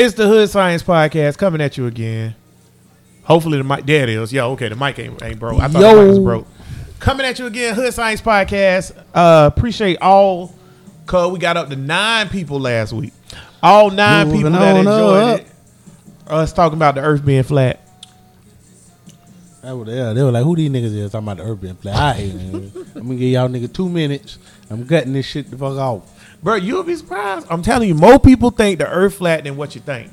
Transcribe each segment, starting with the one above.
It's the Hood Science Podcast coming at you again. Hopefully the mic. There it is. Yeah, okay. The mic ain't, ain't broke. I thought the mic was broke. Coming at you again, Hood Science Podcast. Uh, appreciate all. Cause we got up to nine people last week. All nine Moving people that enjoyed it. Us talking about the Earth being flat. That was, yeah, they were like, who these niggas is talking about the urban play? I hate it. I'm gonna give y'all nigga two minutes. I'm cutting this shit the fuck off. Bro, you'll be surprised. I'm telling you, more people think the Earth flat than what you think.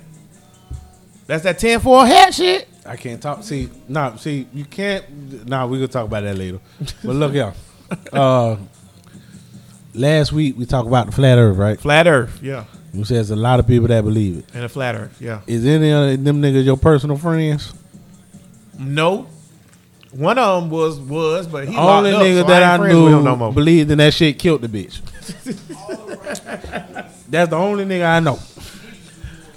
That's that 10 4 hat shit. I can't talk. See, nah, see, you can't. Nah, we gonna talk about that later. But look here. Uh, last week we talked about the flat Earth, right? Flat Earth, yeah. You said there's a lot of people that believe it. And a flat Earth, yeah. Is any of them niggas your personal friends? No. One of them was, was, but he Only locked up, nigga so that I, I, ain't friends with him knew no believed in that shit killed the bitch. That's the only nigga I know.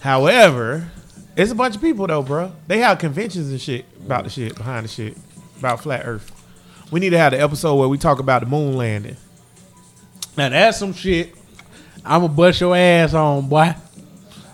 However, it's a bunch of people though, bro. They have conventions and shit about the shit behind the shit about flat Earth. We need to have the episode where we talk about the moon landing. Now that's some shit I'ma bust your ass on, boy. I,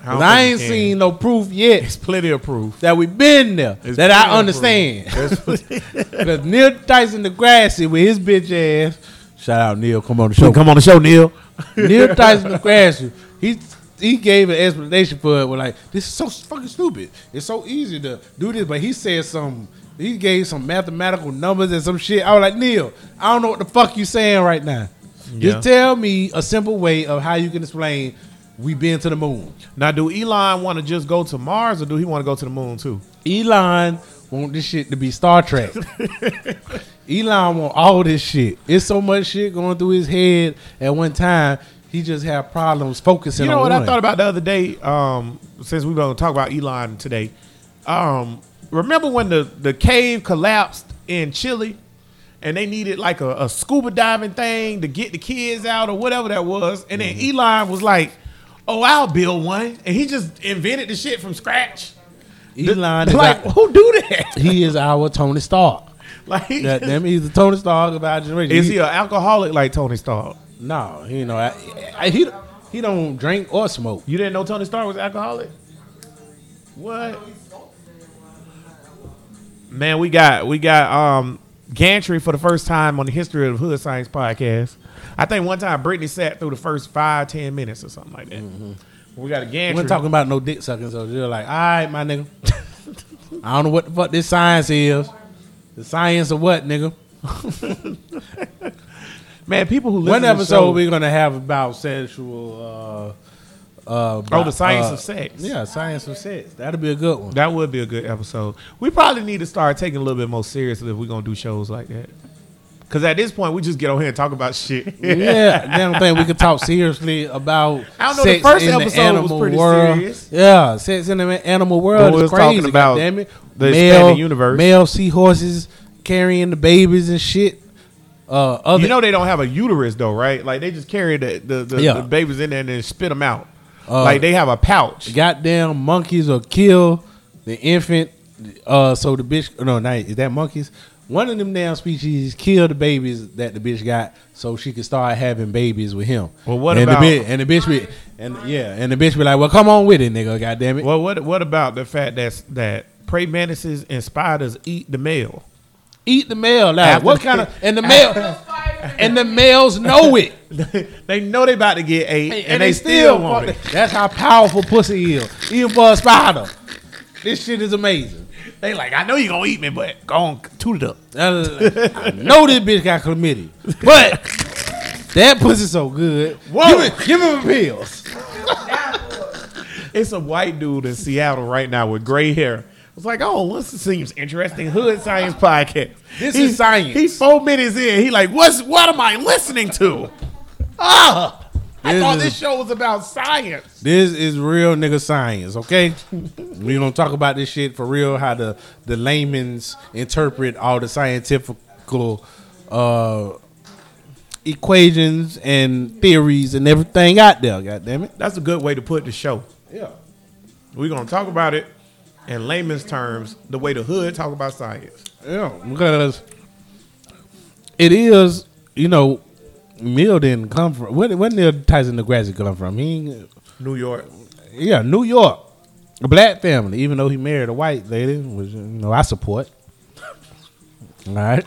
Cause I ain't seen no proof yet It's plenty of proof. that we been there. It's that I understand. Cause Neil Tyson Degrassi with his bitch ass. Shout out Neil, come on the show. Come on the show, Neil. Neil Tyson Degrassi. He he gave an explanation for it. With like this is so fucking stupid. It's so easy to do this, but he said some. He gave some mathematical numbers and some shit. I was like Neil, I don't know what the fuck you saying right now. Yeah. Just tell me a simple way of how you can explain we been to the moon. Now, do Elon want to just go to Mars or do he want to go to the moon too? Elon want this shit to be Star Trek. Elon want all this shit. It's so much shit going through his head at one time. He just have problems focusing. You know what one. I thought about the other day? Um, since we're going to talk about Elon today, um, remember when the the cave collapsed in Chile, and they needed like a, a scuba diving thing to get the kids out or whatever that was, and then Mm-hmm. Elon was like, "Oh, I'll build one," and he just invented the shit from scratch. Elon is like, our- who do that? he is our Tony Stark. Like, That them he's the Tony Stark of our generation. is he an alcoholic like Tony Stark? No, you know, I, I, he he don't drink or smoke. You didn't know Tony Stark was alcoholic? What? Man, we got we got um gantry for the first time on the history of Hood Science podcast. I think one time Brittany sat through the first five ten minutes or something like that. We got a Gantry. We're talking about no dick sucking, so you're like, all right, my nigga. I don't know what the fuck this science is. The science of what, nigga? Man, people who listen One to the episode show, we're gonna have about sexual. Uh, uh, oh the science uh, of sex. Yeah, science of sex. That'll be a good one. That would be a good episode. We probably need to start taking a little bit more seriously if we're gonna do shows like that. Cause at this point we just get on here and talk about shit. yeah, I don't think we could talk seriously about. I don't know, the first episode was animal pretty world. serious. Yeah, sex in the animal world we is was crazy. talking about damn it, the male universe. male seahorses carrying the babies and shit. Uh, other You know they don't have a uterus though, right? Like they just carry the the, the, Yeah. the babies in there and then spit them out. Uh, like they have a pouch. goddamn monkeys will kill the infant. Uh, so the bitch, no, not is that monkeys? One of them damn species kill the babies that the bitch got, so she could start having babies with him. Well, what and about- the bitch? And the bitch be, and yeah, and the bitch be like, "Well, come on with it, nigga. Goddamn it." Well, what what about the fact that that prey mantises and spiders eat the male? Eat the male. Like, what kind of? And the male, and the males know it, they know they about to get ate, and, and, they, still want it. That's how powerful pussy is, even for a spider. This shit is amazing. They like, I know you gonna eat me, but go on, toot it up. I know this bitch got chlamydia, but that pussy so good. Whoa. Give, give him pills. It's a white dude in Seattle right now with gray hair. It's like, oh, this seems interesting. Hood Science Podcast. This He's- is science. He's four minutes in. He like, what's what am I listening to? Ah, I This thought is- this show was about science. This is real nigga science, okay? we gonna talk about this shit for real. How the the layman's interpret all the scientifical uh, equations and theories and everything out there. God damn it. That's a good way to put the show. Yeah. We're gonna talk about it in layman's terms, the way the hood talk about science. Yeah, because it is, you know, Mill didn't come from. Where, where Neil Tyson Degrassi come from? He, New York. yeah, New York. a black family, even though he married a white lady, which you know I support. All right.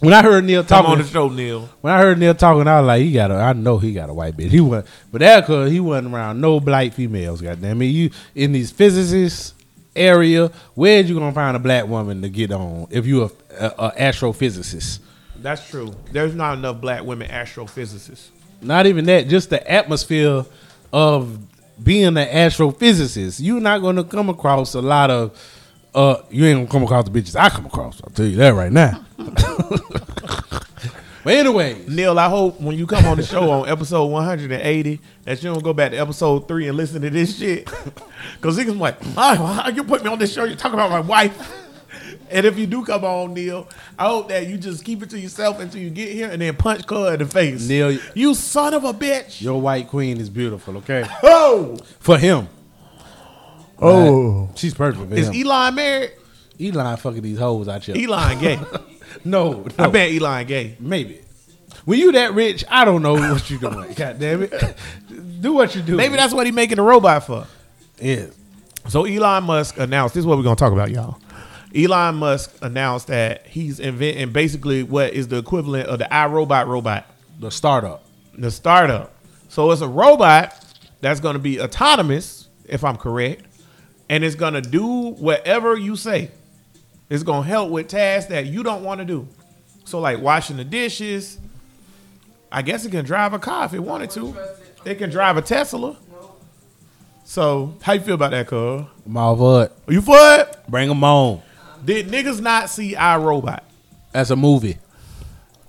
When I heard Neil Come talking, on the show, Neil. when I heard Neil talking, I was like, he got a, I know he got a white bitch. He went, but that cause he wasn't around no black females. Goddamn it, you in these physicists area, where's you gonna find a black woman to get on if you a, a, a astrophysicist? That's true. There's not enough black women astrophysicists. Not even that, just the atmosphere of being an astrophysicist. You're not gonna come across a lot of. Uh, you ain't gonna come across the bitches I come across. I'll tell you that right now. but anyway, Neil, I hope when you come on the show on episode 180 that you don't go back to episode three and listen to this shit. Cause niggas like, oh, you put me on this show, you talk about my wife. And if you do come on, Neil, I hope that you just keep it to yourself until you get here and then punch Cud in the face. Neil- you son of a bitch. your white queen is beautiful. Okay, Oh, for him. Oh. She's perfect Is. Elon married? Elon fucking these hoes out here. Elon gay. no, no, I bet Elon gay. maybe. When you that rich, I don't know what you doing. God damn it, do what you do. Maybe that's what he making the robot for. yeah. So Elon Musk announced this is what we're gonna talk about, y'all. Elon Musk announced that he's inventing basically what is the equivalent of the iRobot robot, The startup. the startup. So it's a robot that's gonna be autonomous, if I'm correct, and it's gonna do whatever you say. It's gonna help with tasks that you don't want to do. So like washing the dishes. I guess it can drive a car if it wanted to. It can drive a Tesla. So how you feel about that, cuz? I'm all for it. Are you for it? Bring them on. Did niggas not see iRobot? That's a movie.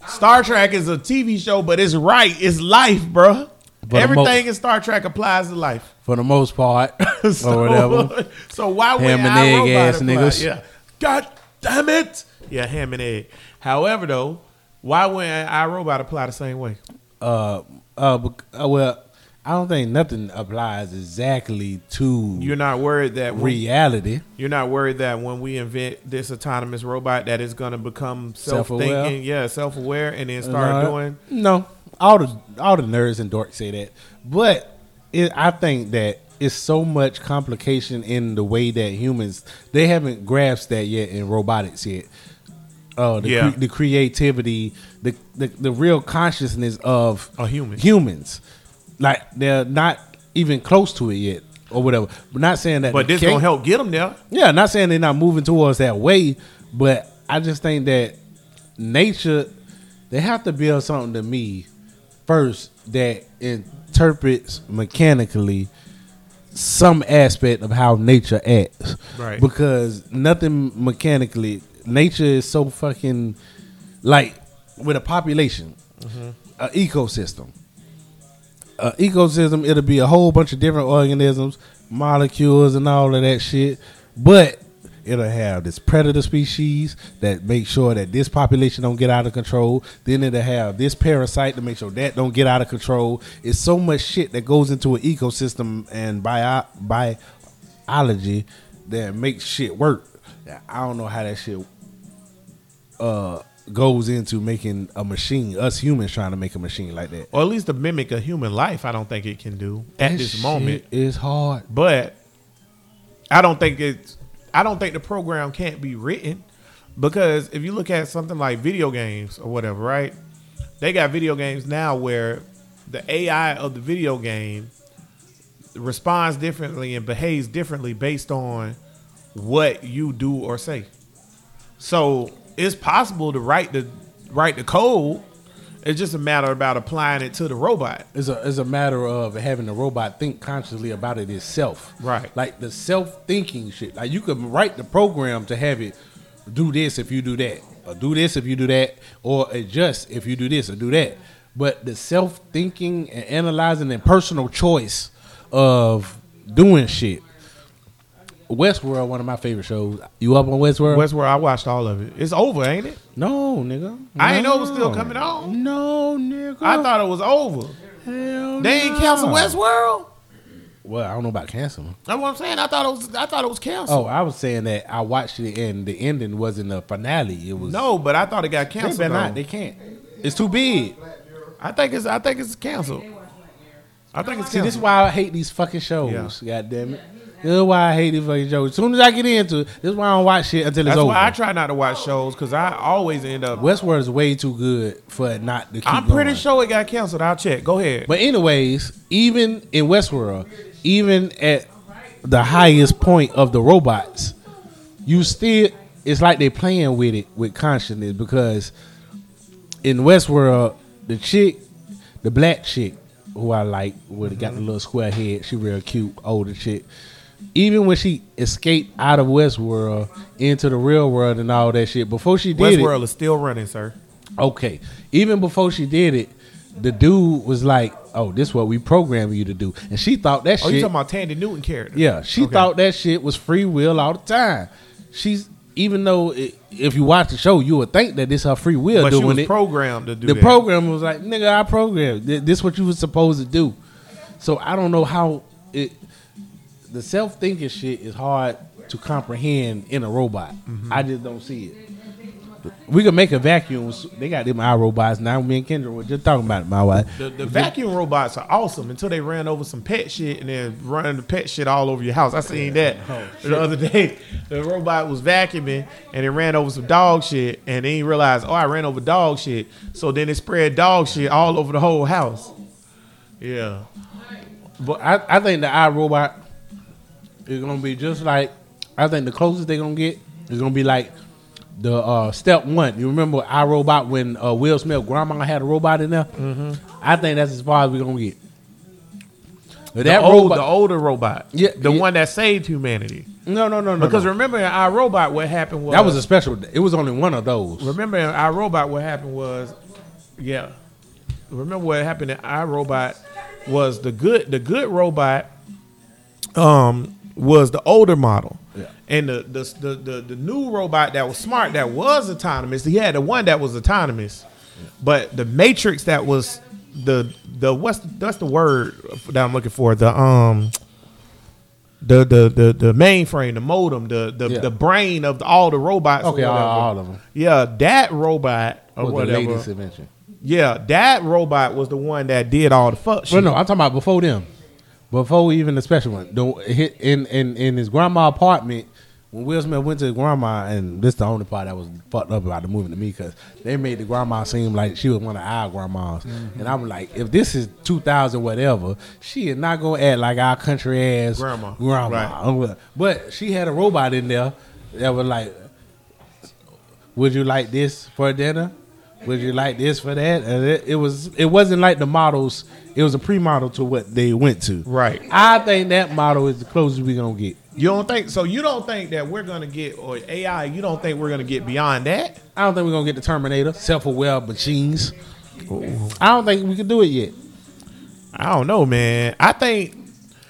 Star Trek is a TV show, but it's right. It's life, bruh. But Everything in Star Trek applies to life. For the most part, so, or whatever. So why would Ham and egg ass niggas. Yeah. God damn it. Yeah, ham and egg. However, though, why wouldn't iRobot apply the same way? Uh, uh, uh, well, I don't think nothing applies exactly to You're not worried that when, reality. you're not worried that when we invent this autonomous robot that it's gonna become Self-aware? self-thinking, yeah, self-aware, and then start No, doing no. All the all the nerds and dorks say that, but it, I think that it's so much complication in the way that humans they haven't grasped that yet in robotics yet. Uh, the, Yeah. cre- the creativity, the, the the real consciousness of A human. humans, like they're not even close to it yet, or whatever. But not saying that, But this gonna help get them there. yeah, not saying they're not moving towards that way, but I just think that nature, they have to build something to me first that interprets mechanically some aspect of how nature acts. Right. Because nothing mechanically, nature is so fucking like with a population, mm-hmm. an ecosystem. An ecosystem, it'll be a whole bunch of different organisms, molecules, and all of that shit. But it'll have this predator species that make sure that this population don't get out of control. Then it'll have this parasite to make sure that don't get out of control. It's so much shit that goes into an ecosystem and bio biology that makes shit work. I don't know how that shit uh goes into making a machine. Us humans trying to make a machine like that. or at least to mimic a human life. I don't think it can do at That this shit moment. is hard. But I don't think it's. I don't think the program can't be written because if you look at something like video games or whatever, right? They got video games now where the AI of the video game responds differently and behaves differently based on what you do or say. So it's possible to write the write the code. It's just a matter about applying it to the robot. It's a it's a matter of having the robot think consciously about it itself. Right. Like the self thinking shit. Like you can write the program to have it do this if you do that, or do this if you do that, or adjust if you do this or do that. But the self thinking and analyzing and personal choice of doing shit. Westworld, one of my favorite shows. You up on Westworld? Westworld, I watched all of it. It's over, ain't it? no, nigga. I ain't know it was still coming on. No, nigga. I thought it was over. Hell They ain't no. cancel Westworld. Well, I don't know about canceling. That's what I'm saying. I thought it was. I thought it was canceled. Oh. I was saying that I watched it and the ending wasn't a finale. It was no, but I thought it got canceled. better not. They can't. It's too big. I think it's. I think it's canceled. I think it's See, this is why I hate these fucking shows. Yeah. God damn it. This is why I hate these fucking shows. As soon as I get into it, this is why I don't watch shit until it's That's over. why I try not to watch shows because I always end up. Westworld is way too good for it not to keep I'm pretty going. sure it got canceled. I'll check. Go ahead. But anyways, even in Westworld, even at the highest point of the robots, you still it's like they're playing with it with consciousness because in Westworld, the chick, the black chick who I like, with got the little square head, she real cute, older chick. Even when she escaped out of Westworld into the real world and all that shit, before she did it, Westworld is still running, sir. Okay. Even before she did it, the dude was like, "Oh, this is what we program you to do," and she thought that shit. Oh, you talking about Thandie Newton character? yeah, she Okay. thought that shit was free will all the time. She's even though it, if you watch the show, you would think that this her free will But she doing was it. programmed to do the that. program was like, "Nigga, I programmed. Th- This what you was supposed to do." So I don't know how it. The self thinking shit is hard to comprehend in a robot. Mm-hmm. I just don't see it. We could make a vacuum. They got them iRobots now. Me and Kendra were just talking about it. My wife. The, the vacuum robots are awesome until they ran over some pet shit and then running the pet shit all over your house. I seen that Oh, the other day. The robot was vacuuming and it ran over some dog shit and then he realized, oh, I ran over dog shit. So then it spread dog shit all over the whole house. Yeah. But I, I think the iRobot is gonna be just like I think the closest they're gonna get is gonna be like the uh, step one. You remember iRobot when uh, Will Smith grandma had a robot in there? Mm-hmm. I think that's as far as we're gonna get. But The, that old, robot, the older robot. Yeah, The yeah. one that saved humanity. no, no, no, no. Because no. remember in iRobot, what happened was that was a special. It was only one of those. Remember in iRobot, what happened was, yeah. Remember what happened in iRobot was the good the good robot um was the older model. Yeah. And the, the the the the new robot that was smart that was autonomous, he had the one that was autonomous. But the matrix that was the the what's that's the word that I'm looking for. The um the the the, the mainframe, the modem, the the, Yeah. the brain of the, all the robots. Okay, all, whatever. all of them. Yeah, that robot or Was the latest invention. Yeah, that robot was the one that did all the fuck shit. No, I'm talking about before them, before even the special one. The, hit in in in his grandma apartment when Will Smith went to his grandma, and this the only part that was fucked up about the movie to me because they made the grandma seem like she was one of our grandmas, Mm-hmm. and I'm like, if this is 2000 whatever, she is not gonna act like our country ass Grandma. grandma. But she had a robot in there that was like, would you like this for dinner? Would you like this for that? And it, it was it wasn't like the models. It was a pre-model to what they went to. Right. I think that model is the closest we're gonna get. You don't think so? You don't think that we're gonna get or AI? You don't think we're gonna get beyond that? I don't think we're gonna get the Terminator, self-aware machines. I don't think we can do it yet. I don't know, man. I think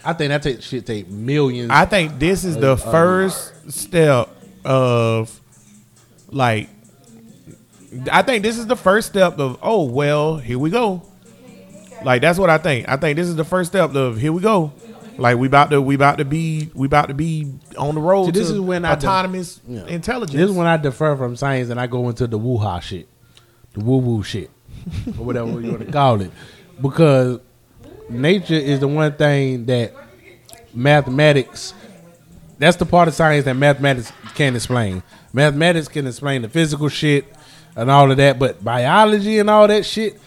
I think that take, shit take millions. I think this is the first step of like. I think this is the first step of oh well here we go, like that's what I think. I think this is the first step of here we go, like we about to we about to be we about to be on the road See, this to is when I def- autonomous intelligence. This is when I defer from science and I go into the woo-ha shit, the woo-woo shit, or whatever you want to call it, because nature is the one thing that mathematics. That's the part of science that mathematics can't explain. Mathematics can explain the physical shit and all of that, but biology and all that shit,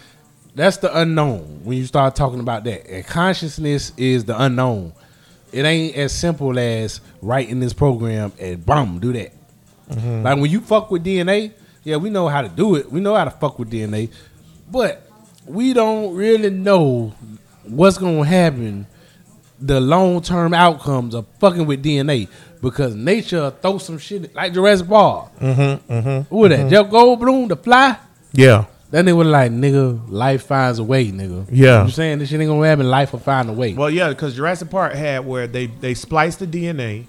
that's the unknown. When you start talking about that, and consciousness is the unknown. It ain't as simple as writing this program and boom, do that. Mm-hmm. Like when you fuck with DNA, yeah, we know how to do it. We know how to fuck with DNA, but we don't really know what's gonna happen. The long term outcomes of fucking with DNA because nature throw some shit like Jurassic Park. Mm-hmm. mm-hmm Who that? Jeff Goldblum, the fly. yeah, Then they were like, nigga, life finds a way, nigga. Yeah. You saying this shit ain't gonna happen, life will find a way. Well, yeah, because Jurassic Park had where they they spliced the DNA.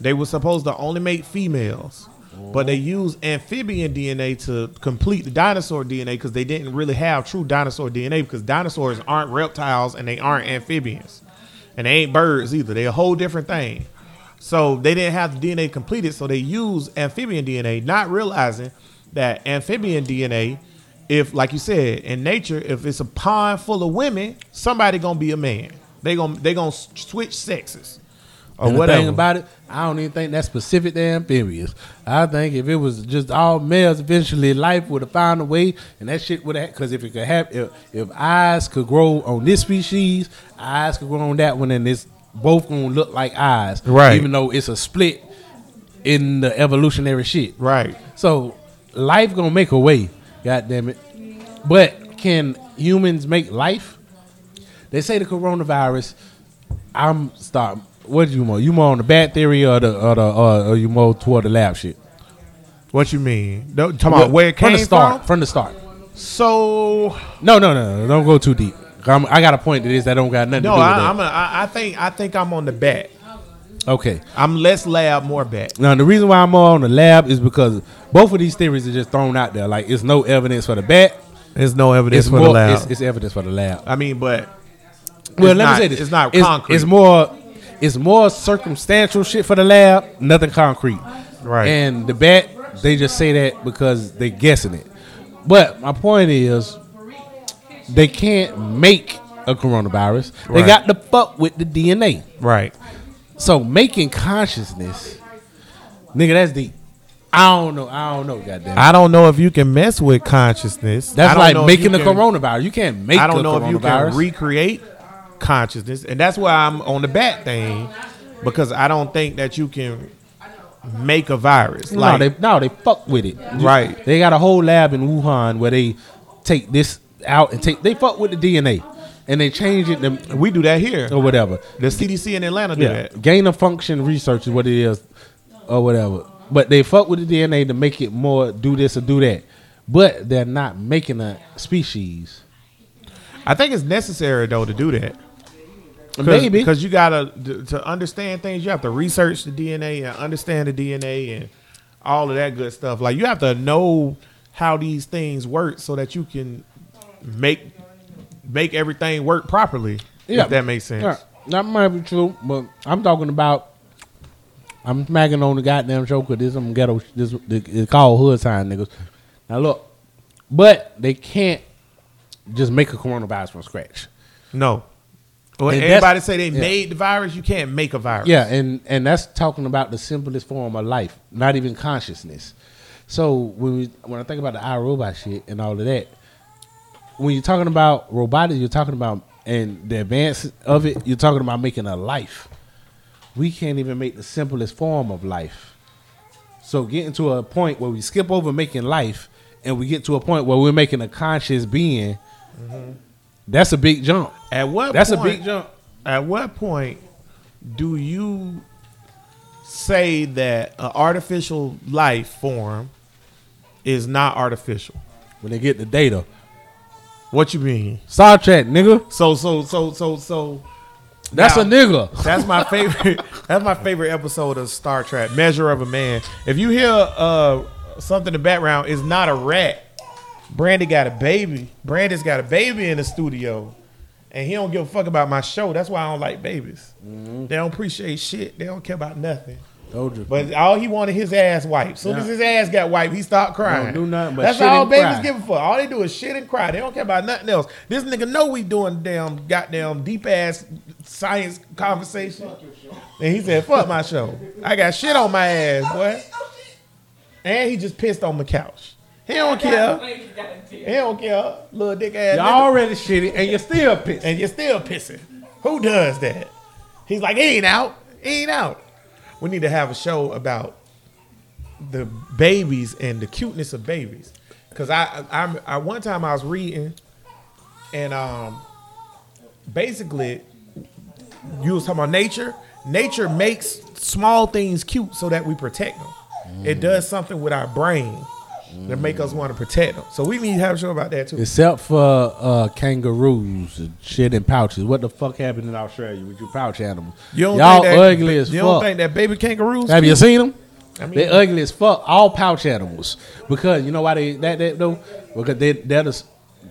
They were supposed to only make females, but they used amphibian DNA to complete the dinosaur DNA because they didn't really have true dinosaur DNA because dinosaurs aren't reptiles and they aren't amphibians, and they ain't birds either. They're a whole different thing. So they didn't have the DNA completed, so they used amphibian DNA, not realizing that amphibian DNA, if like you said, in nature, if it's a pond full of women, somebody gonna be a man. They gonna they gonna switch sexes. or and whatever. thing about it, I don't even think that's specific to amphibians. I think if it was just all males, eventually life would have found a way, and that shit would have. Because if it could happen, if, if eyes could grow on this species, eyes could grow on that one, and it's both gonna look like eyes, Right. Even though it's a split in the evolutionary shit, right. so life gonna make a way. God damn it! But can humans make life? They say the coronavirus. I'm start. What do you more? You more on the bad theory or the or the or, or you more toward the lab shit? What you mean? Don't- Talking about where it from came the start. from? From the start. So No, no, no, no. Don't go too deep. I'm, I got a point to this that don't got nothing no, to do with I. I'm a, I, I think I think I'm on the bat. okay. I'm less lab, more bat. Now the reason why I'm more on the lab is because both of these theories are just thrown out there. Like it's no evidence for the bat. There's no evidence It's for more. the lab. It's, it's evidence for the lab. I mean, but Well, let not- me say this: It's not it's, concrete. It's more, it's more circumstantial shit for the lab. Nothing concrete. Right. And the bat, they just say that because they're guessing it. But my point is, they can't make a coronavirus. They Right. got to fuck with the DNA. right. So making consciousness, nigga, that's deep. I don't know. I don't know. Goddamn. I don't know if you can mess with consciousness. That's like making the can- coronavirus. You can't make. I don't know if you can recreate consciousness, and that's why I'm on the bat thing because I don't think that you can make a virus. No, Like, they no, they fuck with it. Right. They got a whole lab in Wuhan where they take this out and take they fuck with the DNA and they change it to, we do that here. or whatever. The CDC in Atlanta do Yeah. that. Gain of function research is what it is or whatever. But they fuck with the DNA to make it more do this or do that. But they're not making a species. I think it's necessary though to do that. Cause, Maybe. because you gotta to understand things. You have to research the DNA and understand the DNA and all of that good stuff. Like you have to know how these things work so that you can make make everything work properly. Yeah. If that makes sense. Yeah, that might be true, but I'm talking about. I'm smacking on the goddamn show because this some ghetto. This it's called hood sign niggas. Now look, but they can't just make a coronavirus from scratch. No. When And everybody say they yeah. made the virus, you can't make a virus. Yeah, and and that's talking about the simplest form of life, not even consciousness. So when we when I think about the iRobot shit and all of that, when you're talking about robotics, you're talking about and the advance of it, you're talking about making a life. We can't even make the simplest form of life. So getting to a point where we skip over making life and we get to a point where we're making a conscious being, that's a big jump. At what That's a big jump. At what point do you say that an artificial life form is not artificial? When they get the data. What you mean? Star Trek, nigga. So so so so so That's Now- a nigga. That's my favorite. that's my favorite episode of Star Trek, Measure of a Man. If you hear uh, something in the background, it's not a rat. Brandy got a baby. Brandy's got a baby in the studio, and he don't give a fuck about my show. That's why I don't like babies. Mm-hmm. They don't appreciate shit. They don't care about nothing. Told you. But all he wanted his ass wiped. Soon as his ass got wiped, he stopped crying. Don't do nothing but That's shit all and babies cry. give a fuck. All they do is shit and cry. They don't care about nothing else. This nigga know we doing damn goddamn deep ass science conversation. And he said, "Fuck my show. I got shit on my ass, boy." And he just pissed on the couch. He don't care. He don't care. Little dick ass. Y'all nigga. already shitty and you're still pissed. and you're still pissing. Who does that? He's like, he ain't out. He ain't out. We need to have a show about the babies and the cuteness of babies. Cause I, I, I one time I was reading, and um, basically, you was talking about nature. Nature makes small things cute so that we protect them. It does something with our brain that make us want to protect them. So we need to have a show about that too. Except for uh, kangaroos and shit in pouches. What the fuck happened in Australia with your pouch animals? You don't Y'all think that, ugly as You fuck. don't think that baby kangaroos? Have you seen them? I mean- they ugly as fuck. All pouch animals. Because you know why they that that though? Because they they're the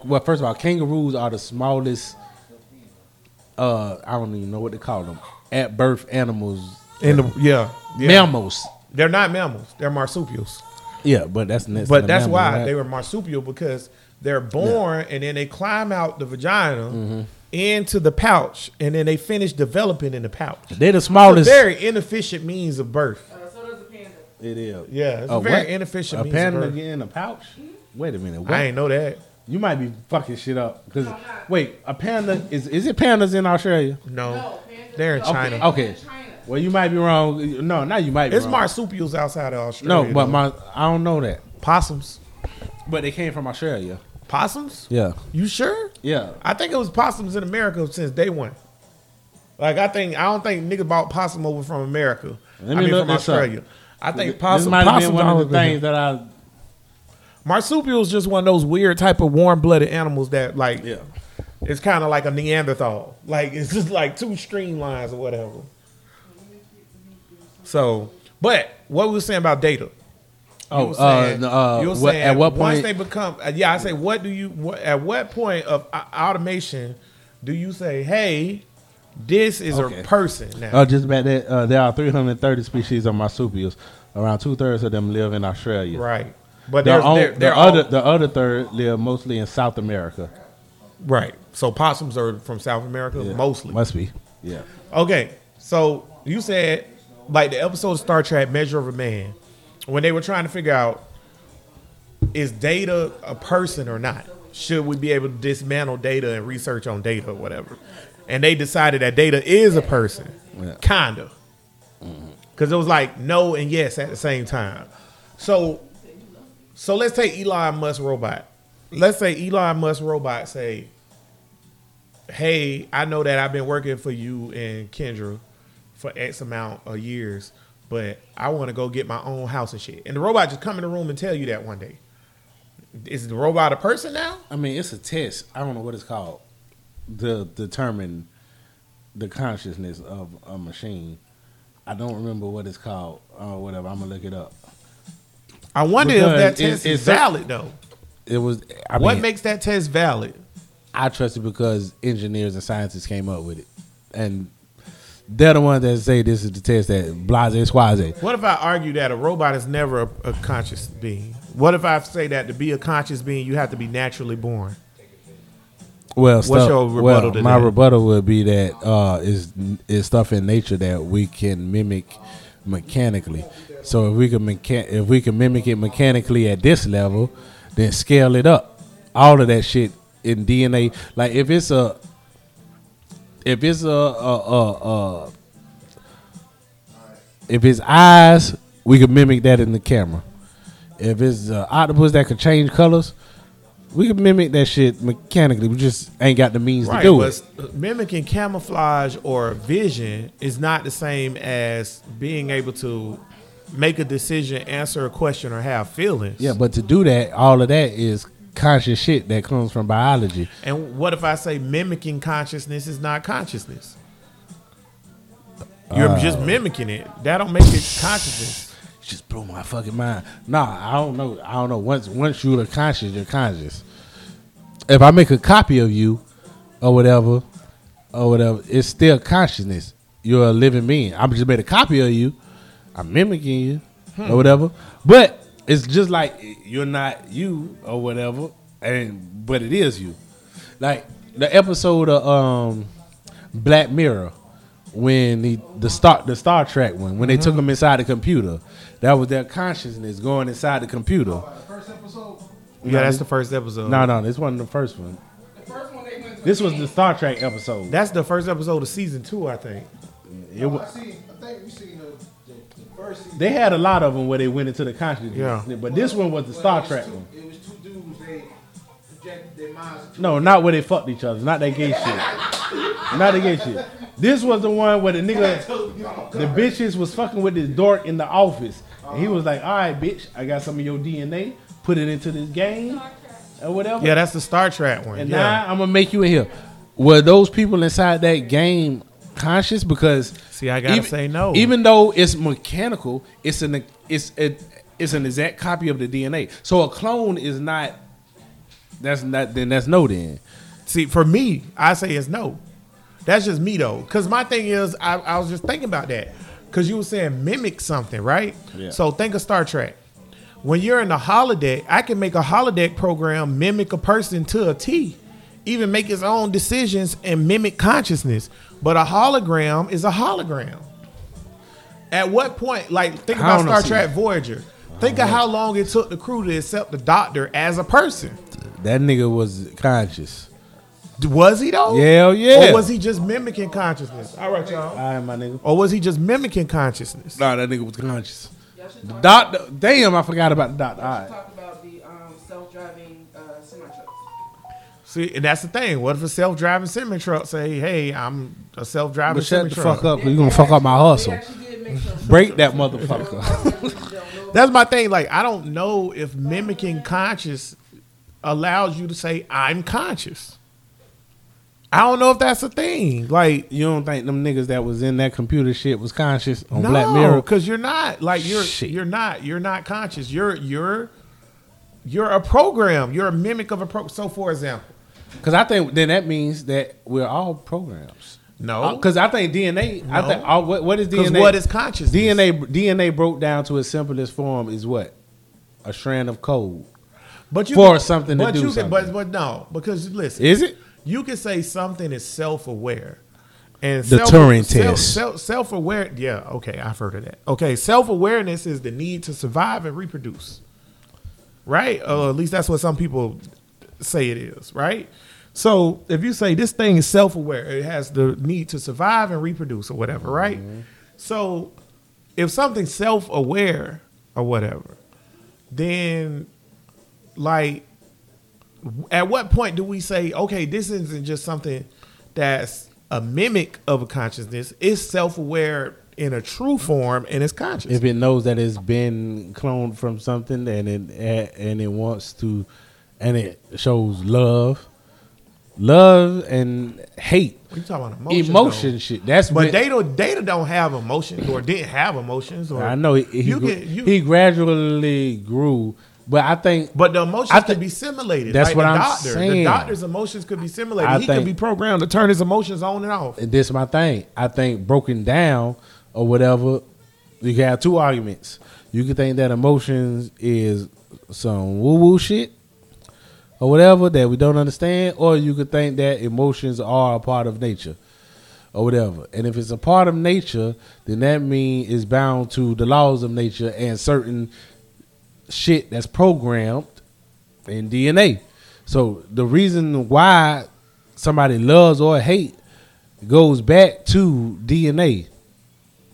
well. First of all, kangaroos are the smallest. Uh, I don't even know what to call them. At birth animals, In the yeah, yeah. mammals. They're not mammals. They're marsupials. Yeah, but that's that's But that's mammal, why right? they were marsupial because they're born and then they climb out the vagina Mm-hmm. into the pouch, and then they finish developing in the pouch. They're the It's a smallest. very inefficient means of birth. Uh, so does a panda. it is. Yeah, it's A a very what? inefficient A means of panda birth. get in a pouch? Wait a minute. What? I ain't know that. You might be fucking shit up. Cause No, wait, a panda is is it pandas in Australia? No, No, they're in China. pandas Okay. Well, you might be wrong. No, now you might be it's wrong. marsupials outside of Australia. No, but though. my I don't know that. possums. But they came from Australia. Possums? Yeah. You sure? Yeah. I think it was possums in America since day one. Like I think I don't think niggas bought possum over from America. Let I me mean look from this up. Australia. I think this possum, might have been one of the things that I. Marsupial is just one of those weird type of warm blooded animals that like Yeah. it's kind of like a Neanderthal. Like it's just like two streamlines or whatever. So, but what we were saying about data? Oh, were uh, saying- uh, you were what, saying at what point? once they become uh, yeah, I say what do you what, at what point of uh, automation do you say hey this is Okay. a person now? Oh, just about that. Uh, there are 330 species of marsupials. Around two thirds of them live in Australia. right. But The, there's, they're, the other the other third live mostly in South America. right. So possums are from South America Yeah. mostly. must be. Yeah. Okay, so you said like the episode of Star Trek Measure of a Man when they were trying to figure out is data a person or not? Should we be able to dismantle data and research on data or whatever? And they decided that data is a person, Yeah. kinda, mm-hmm. because it was like no and yes at the same time. So, so let's take Elon Musk robot. Let's say Elon Musk robot say, hey, I know that I've been working for you and Kendra for X amount of years, but I want to go get my own house and shit. And the robot just come in the room and tell you that one day. Is the robot a person now? I mean, it's a test. I don't know what it's called to determine the consciousness of a machine. I don't remember what it's called or whatever. I'm gonna look it up. I wonder Because if that test is it's valid though. It was. I what mean, makes that test valid? I trust it because engineers and scientists came up with it, and they're the ones that say this is the test that blase squaze. What if I argue that a robot is never a, a conscious being? What if I say that to be a conscious being, you have to be naturally born? Well, stuff, your rebuttal well, my that? rebuttal would be that uh, is is stuff in nature that we can mimic mechanically. So if we can mecha- if we can mimic it mechanically at this level, then scale it up. All of that shit in DNA. Like if it's a if it's a, a, a, a if it's eyes, we can mimic that in the camera. If it's uh, octopus that can change colors, we can mimic that shit mechanically. We just ain't got the means to do but it. mimicking camouflage or vision is not the same as being able to make a decision, answer a question, or have feelings. Yeah, but to do that, all of that is conscious shit that comes from biology. And what if I say mimicking consciousness is not consciousness? You're Uh, just mimicking it. That don't make it consciousness. Just blew my fucking mind. Nah, I don't know. I don't know. Once once you're conscious, you're conscious. If I make a copy of you, or whatever, or whatever, it's still consciousness. You're a living being. I just made a copy of you. I'm mimicking you, or whatever. But it's just like you're not you, or whatever. And but it is you. Like the episode of um, Black Mirror when the the Star the Star Trek one when they took them inside the computer. That was their consciousness going inside the computer. The first episode. Yeah, that's the first episode. No, no, this wasn't the first one. The first one they went to. This was the Star Trek episode. That's the first episode of season two, I think. It I wa- seen. I think we seen they had a lot of them where they went into the consciousness. Yeah. But this one was the But Star Trek two- one. It was two dudes. They projected their minds. No, not where they fucked each other. Not that gay shit. Not the gay shit. This was the one where the nigga, the bitches was fucking with this dork in the office. And he was like, all right, bitch, I got some of your DNA. Put it into this game or whatever. Yeah, that's the Star Trek one. And yeah. now I'm gonna make you in here. Were those people inside that game conscious? Because See, I gotta say no. Even though it's mechanical, it's an it's it, it's an exact copy of the DNA. So a clone is not. That's not. Then that's no. Then See, for me, I say it's no. That's just me though, because my thing is, I, I was just thinking about that, because you were saying mimic something, right? Yeah. So think of Star Trek. When you're in the holodeck, I can make a holodeck program mimic a person to a T, even make its own decisions and mimic consciousness. But a hologram is a hologram. At what point, like think about Star. Trek Voyager. Think of how long it took the crew to accept the doctor as a person. That nigga was conscious. Was he though? Hell yeah. Or was he just mimicking consciousness? All right, y'all. All right, my nigga. Or was he just mimicking consciousness? Nah, that nigga was conscious. The doctor. Damn, I forgot about the doctor. All right. See, and that's the thing. What if a self-driving semi truck say, "Hey, I'm a self-driving cinnamon truck? But shut the fuck up, cause you gonna fuck up my hustle. actually did make some Break that motherfucker. That's my thing. Like, I don't know if mimicking conscious allows you to say, I'm conscious. I don't know if that's a thing. Like, You don't think them niggas that was in that computer shit was conscious on no, Black Mirror? because you're not. Like, you're Shit. you're not. You're not conscious. You're you're you're a program. You're a mimic of a pro. So, for example, Because I think then that means that we're all programs. no, uh, Because I think DNA. I No. think all, what, what is DNA? what is consciousness? DNA? DNA broke down to its simplest form is what a strand of code. but you for can- something to but do you can, but something. but no, because listen, Is it? you can say something is self-aware and The Turing test. self, self-aware yeah okay i've heard of that okay self-awareness is the need to survive and reproduce right or at least that's what some people say it is right so if you say this thing is self-aware it has the need to survive and reproduce or whatever right mm-hmm. so if something's self-aware or whatever then like at what point do we say, okay, this isn't just something that's a mimic of a consciousness? It's self-aware in a true form and it's conscious. If it knows that it's been cloned from something and it and it wants to, and it shows love, love and hate, You talking about emotion. emotion though. shit. That's But when- data data don't have emotions or didn't have emotions. Or I know he, he, you can you. he gradually grew, but I think but the emotions could be simulated. That's like what the I'm doctor. The doctor's emotions could be simulated. I he could be programmed to turn his emotions on and off. and this is my thing. I think broken down or whatever, you can have two arguments. You can think that emotions is some woo woo shit or whatever that we don't understand, or you could think that emotions are a part of nature or whatever. And if it's a part of nature, then that means it's bound to the laws of nature and certain shit that's programmed in DNA. So the reason why somebody loves or hate goes back to DNA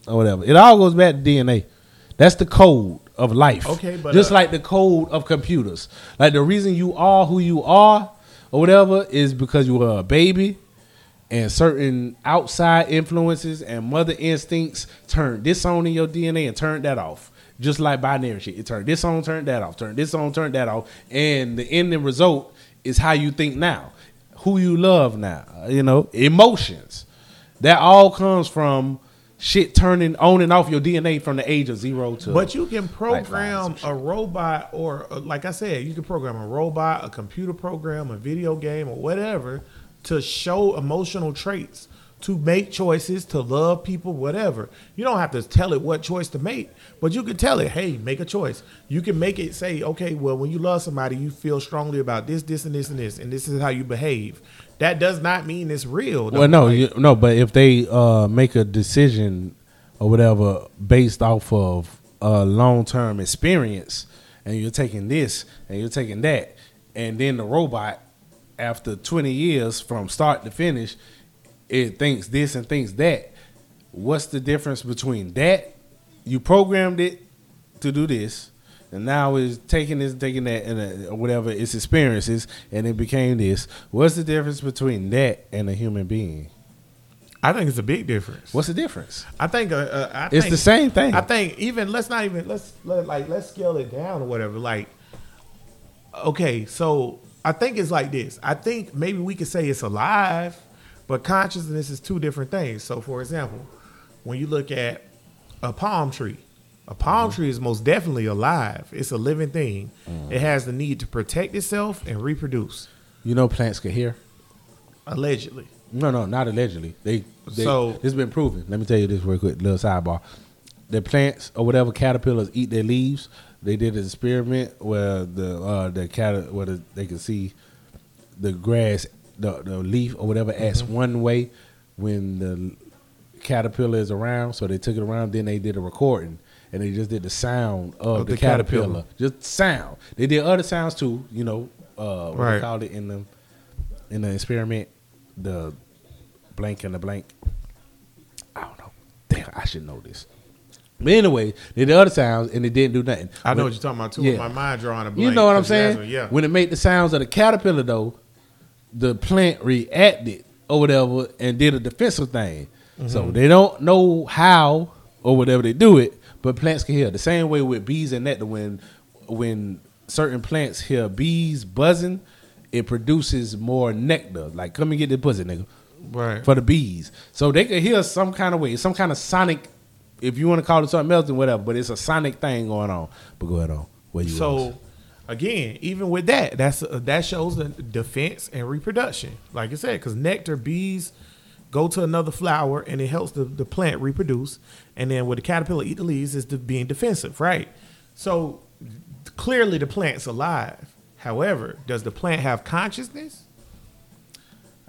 or whatever. It all goes back to DNA. That's the code of life. Okay, but, just uh, like the code of computers. Like the reason you are who you are or whatever is because you were a baby and certain outside influences and mother instincts turned this on in your DNA and turned that off. Just like binary shit. It turned this on, turned that off, turned this on, turned that off. And the ending result is how you think now. Who you love now. You know, emotions. That all comes from shit turning on and off your DNA from the age of zero to But you can program a robot, or uh, like I said, you can program a robot, a computer program, a video game, or whatever to show emotional traits, to make choices, to love people, whatever. You don't have to tell it what choice to make, but you can tell it, hey, make a choice. You can make it say, okay, well, when you love somebody, you feel strongly about this, this, and this, and this, and this is how you behave. That does not mean it's real. Well, no, you, no, but if they uh, make a decision or whatever based off of a long term experience, and you're taking this and you're taking that, and then the robot, after 20 years from start to finish, it thinks this and thinks that. What's the difference between that? You programmed it to do this, and now it's taking this, taking that, and uh, whatever its experiences, and it became this. What's the difference between that and a human being? I think it's a big difference. What's the difference? I think uh, uh, I It's think, the same thing. I think even let's not even let's let, like let's scale it down or whatever. Like, okay, so I think it's like this. I think maybe we could say it's alive, but consciousness is two different things. So, for example, when you look at a palm tree, a palm Mm-hmm. tree is most definitely alive. It's a living thing. Mm. It has the need to protect itself and reproduce. You know, plants can hear. Allegedly, No, no, not allegedly. They, they So- it's been proven. Let me tell you this real quick, little sidebar. The plants or whatever caterpillars eat their leaves. They did an experiment where the uh, the cat where the, they could see the grass the, the leaf or whatever acts Mm-hmm. one way when the caterpillar is around. So they took it around. Then they did a recording and they just did the sound of, Of the, the caterpillar. caterpillar. just sound. They did other sounds too. You know, uh, what they Right. called it in the in the experiment, the blank and the blank. I don't know. Damn, I should know this. But anyway, they did other sounds and it didn't do nothing. I know When- what you're talking about too. Yeah. My mind drawing a blank. you know what I'm saying? what- Yeah. When it made the sounds of the caterpillar, though, the plant reacted or whatever and did a defensive thing. Mm-hmm. So they don't know how or whatever they do it, but plants can hear. The same way with bees and nectar, when when certain plants hear bees buzzing, it produces more nectar. Like, come and get the pussy, nigga right. for the bees. So they can hear some kind of way, some kind of sonic, if you want to call it something else and whatever, but it's a sonic thing going on. But go ahead on. Where you was. Again, even with that, that's uh, that shows the defense and reproduction. Like I said, because nectar bees go to another flower and it helps the, the plant reproduce. And then with the caterpillar eat the leaves is the being defensive, right? So clearly the plant's alive. However, does the plant have consciousness?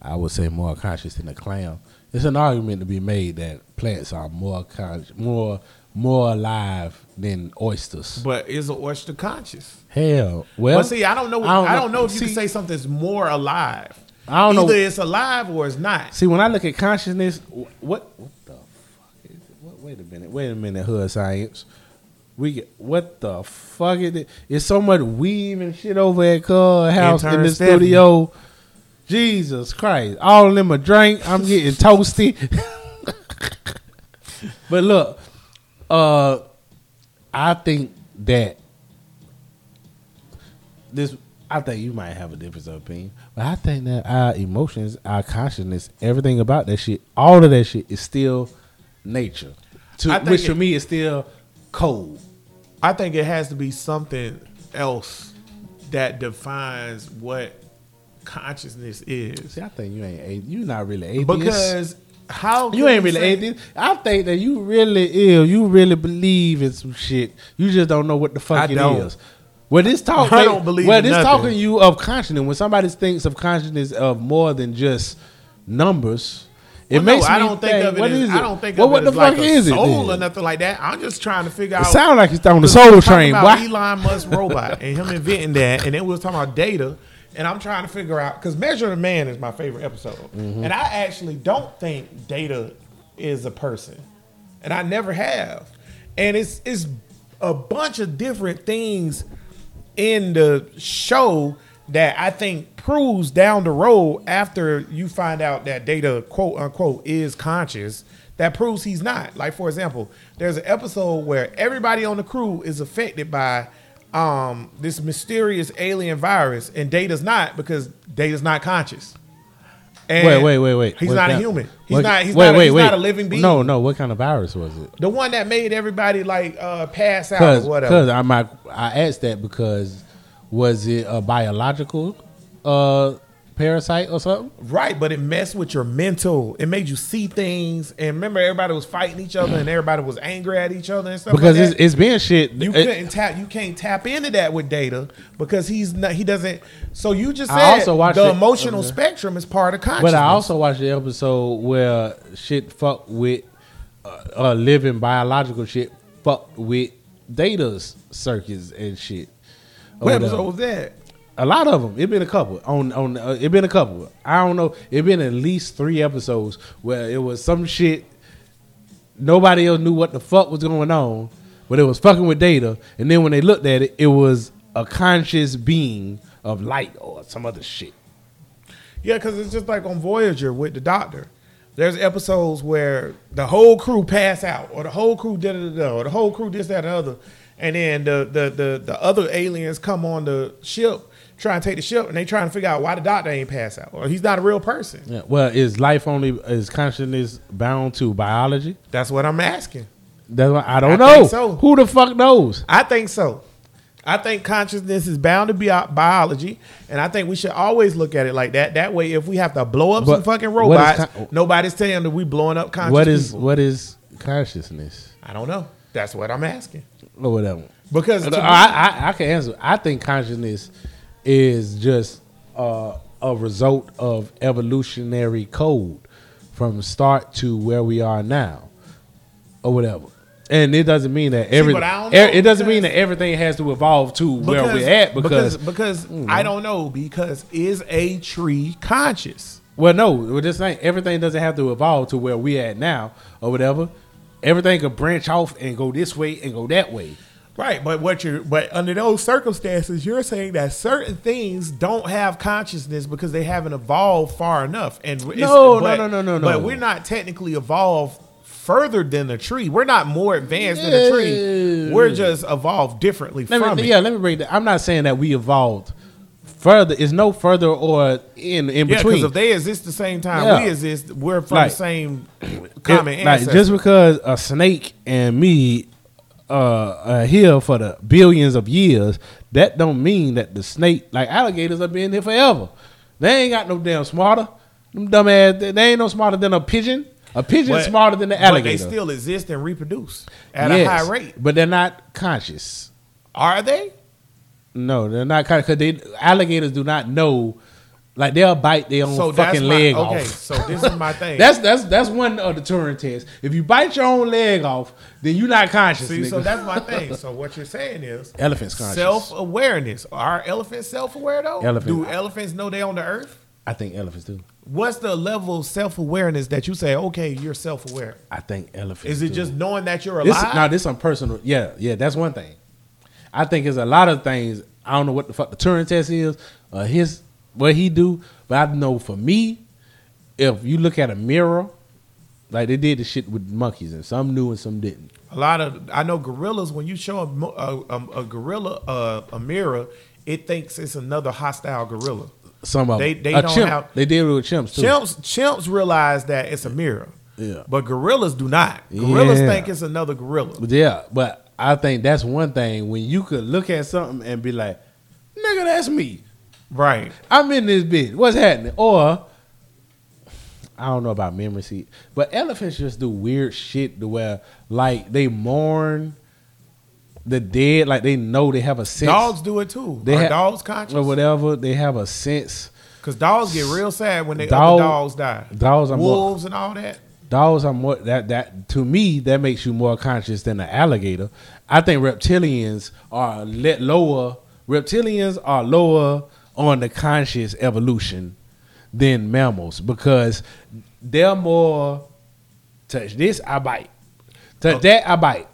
I would say more conscious than a clam. It's an argument to be made that plants are more con- more more alive than oysters. But is an oyster conscious? Hell, well, But see, I don't know. I don't, know if you See, can say something's more alive. I don't know. Either it's alive or it's not. See, when I look at consciousness, what what the fuck is it? What, wait a minute, wait a minute, hood science. We get what the fuck is it? It's so much weave and shit over at Cub House in the Stephanie. studio. Jesus Christ! All of them a drink. I'm getting toasty. but look, uh, I think that this. I think you might have a difference of opinion, but I think that our emotions, our consciousness, everything about that shit, all of that shit is still nature. To, which it- me is still cold. I think it has to be something else that defines what consciousness is. See, I think you ain't you not really atheist. Because how you ain't really atheist. I think that you really ill. You really believe in some shit. You just don't know what the fuck I it don't. is. Well, this talk, I don't believe Well, in this nothing. talking you of consciousness. When somebody thinks of consciousness of more than just numbers, it Well, makes no, I me don't think of it what as, is I don't think well, of what it the as fuck like is it? soul then? or nothing like that. I'm just trying to figure It out. sound like it's on the Because soul we talking train, about boy. Elon Musk robot and him inventing that, and then we was talking about data, and I'm trying to figure out because Measure the Man is my favorite episode, Mm-hmm. and I actually don't think data is a person, and I never have, and it's it's a bunch of different things in the show that I think proves down the road after you find out that data quote unquote is conscious that proves he's not. Like for example, there's an episode where everybody on the crew is affected by um this mysterious alien virus and Data's not because Data's not conscious. And Wait, wait, wait, wait. He's What not a human. He's what- not. He's wait, not. a, wait, he's wait. not a living being. No, no. What kind of virus was it? the one that made everybody like uh pass out Because or whatever. I might I asked that because was it a biological uh, parasite or something? Right, but it messed with your mental. It made you see things. And remember, everybody was fighting each other, and everybody was angry at each other and stuff. Because like it's, been shit. you it- couldn't tap. You can't tap into that with data because he's not. He doesn't. So you just said I also watched the it- emotional okay. spectrum is part of consciousness. But I also watched the episode where shit fucked with uh, uh, living biological shit fucked with data's circuits and shit. What episode was that? A lot of them. It been a couple on on. Uh, it been a couple. I don't know. It been at least three episodes where it was some shit. Nobody else knew what the fuck was going on, but it was fucking with data. And then when they looked at it, it was a conscious being of light or some other shit. Yeah, because it's just like on Voyager with the Doctor. There's episodes where the whole crew pass out, or the whole crew da, or the whole crew this that and other, and then the the the the other aliens come on the ship, try and take the ship, and they trying to figure out why the Doctor ain't pass out, or he's not a real person. Yeah. Well, is life only is consciousness bound to biology? That's what I'm asking. That's what I don't I know. so. Who the fuck knows? I think so. I think consciousness is bound to be biology, and I think we should always look at it like that. That way, if we have to blow up some fucking robots, con- nobody's telling that we blowing up conscious What is people. what is consciousness I don't know. That's what I'm asking. or whatever? Because to I, I I can answer. I think consciousness is just uh a result of evolutionary code from start to where we are now, or whatever. And it doesn't mean that every but I don't er- it doesn't mean that everything has to evolve to where we're at because, because, because I don't know because is a tree conscious? well no well, this thing everything doesn't have to evolve to where we at now or whatever. Everything could branch off and go this way and go that way. Right, but what you're but under those circumstances, you're saying that certain things don't have consciousness because they haven't evolved far enough. And No, no, but- no, no, no, But no. we're not technically evolved further than the tree. We're not more advanced than the tree. We're just evolved differently Let from me, it. yeah, let me break that. I'm not saying that we evolved further. It's no further or in in Yeah, because if they exist the same time Yeah. we exist, we're from Like- the same common It- like just because a snake and me uh, are here for the billions of years, that don't mean that the snake, like alligators, are being here forever. They ain't got no damn smarter. Them dumb ass, they they ain't no smarter than a pigeon. A pigeon But- smarter than the But alligator. they still exist and reproduce at Yes, a high rate. but they're not conscious. Are they? No, they're not conscious because they alligators do not know. Like they'll bite their own So fucking my, leg okay. off. So this is my thing. That's that's that's one of the Turing tests. If you bite your own leg off, then you're not conscious. See, nigga. so that's my thing. So what you're saying is Elephants conscious. self awareness. Are elephants self aware though? Elephant. Do elephants know they're on the earth? I think elephants do. What's the level of self awareness that you say, okay, you're self aware? I think elephants. Is it do. just knowing that you're this? alive? No, this on personal. Yeah, yeah, that's one thing. I think it's a lot of things. I don't know what the fuck the Turing test is. Uh, his what he do, but I know for me, if you look at a mirror, like they did the shit with monkeys, and some knew and some didn't. a lot of I know gorillas. When you show a, a, a, gorilla uh, a mirror, it thinks it's another hostile gorilla. Some of They- them. they a don't chimp. have- they did it with chimps too. Chimps chimps realize that it's a mirror. Yeah. But gorillas do not. Gorillas Yeah. think it's another gorilla. Yeah, but I think that's one thing when you could look at something and be like, "Nigga, that's me. Right. I'm in this bitch. What's happening?" Or I don't know about memory seat, but elephants just do weird shit to where like they mourn the dead, like they know they have a sense Dogs do it too. They Are ha- dogs conscious? or whatever. They have a sense. Because dogs get real sad when they Dog- other dogs die. Dogs are more Wolves and all that. dogs are more that that to me that makes you more conscious than an alligator. I think reptilians are let lower. Reptilians are lower on the conscious evolution than mammals because they're more touch this I bite, touch that I bite.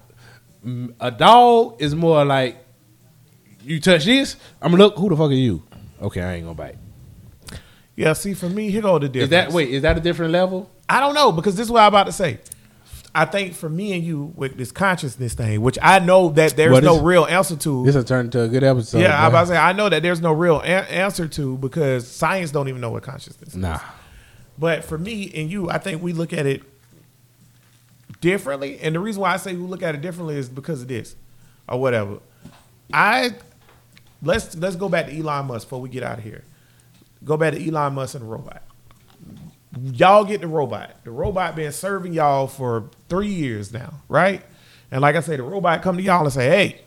Mm, A dog is more like you touch this I'm gonna look who the fuck are you? Okay, I ain't gonna bite. Yeah, see, for me, here go the difference. Is that wait? Is that a different level? I don't know because this is what I'm about to say. I think for me and you with this consciousness thing, which I know that there's Well, no this- real answer to. This will turn into a good episode. yeah, I'm boy. about to say I know that there's no real a- answer to because science don't even know what consciousness is. Nah. But for me and you, I think we look at it differently. And the reason why I say we look at it differently is because of this or whatever. I let's let's go back to Elon Musk before we get out of here. Go back to Elon Musk and the robot. Y'all get the robot. The robot been serving y'all for three years now, right? And like I say, the robot come to y'all and say, "Hey,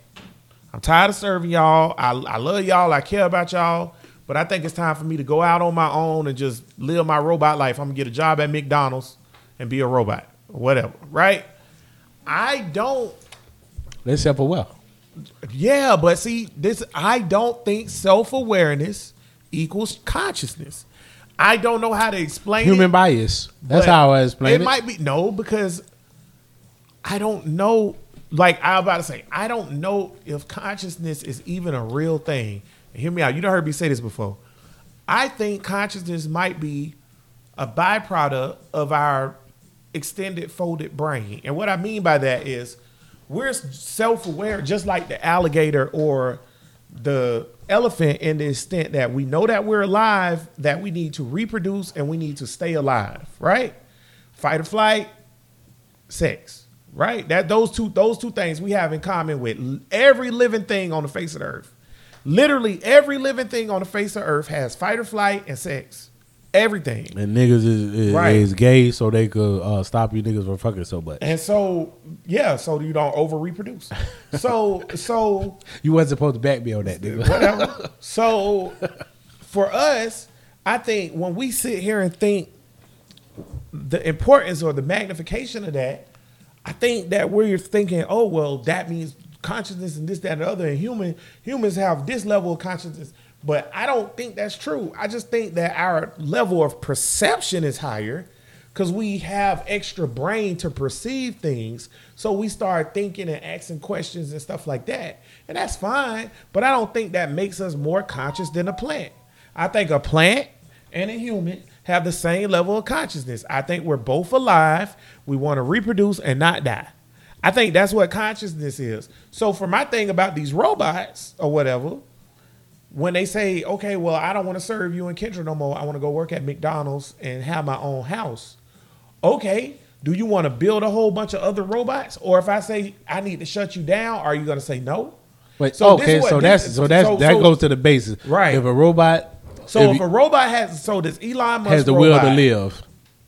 I'm tired of serving y'all. I, I love y'all. I care about y'all. But I think it's time for me to go out on my own and just live my robot life. I'm gonna get a job at McDonald's and be a robot or whatever, right? I don't. Her well. Yeah, but see, this I don't think self awareness equals consciousness. I don't know how to explain Human it. bias. That's how I explain it. It might be no because I don't know. Like I was about to say, I don't know if consciousness is even a real thing. And hear me out. You don't heard me say this before. I think consciousness might be a byproduct of our extended folded brain. And what I mean by that is we're self-aware just like the alligator or the elephant in the extent that we know that we're alive, that we need to reproduce and we need to stay alive, right? Fight or flight, sex, right? That those two those two things we have in common with every living thing on the face of the earth. Literally every living thing on the face of earth has fight or flight and sex. Everything. and niggas is, is, Right. is gay so they could uh, stop you niggas from fucking so much. And so, yeah, so you don't over reproduce. So, so You wasn't supposed to back me on that, nigga. whatever. so, for us, I think when we sit here and think the importance or the magnification of that, I think that we're thinking, oh well, that means consciousness and this, that, and the other. And human humans have this level of consciousness. But I don't think that's true. I just think that our level of perception is higher because we have extra brain to perceive things. So we start thinking and asking questions and stuff like that. And that's fine. But I don't think that makes us more conscious than a plant. I think a plant and a human have the same level of consciousness. I think we're both alive. We want to reproduce and not die. I think that's what consciousness is. So for my thing about these robots or whatever, when they say, okay, well, I don't want to serve you and Kendra no more. I want to go work at McDonald's and have my own house. Okay, do you want to build a whole bunch of other robots? Or if I say I need to shut you down, are you going to say no? Wait, So okay, what- so this- that's so that's so- that so- goes to the basis. Right. If a robot So if if, a robot has, so does Elon Musk has the will to live,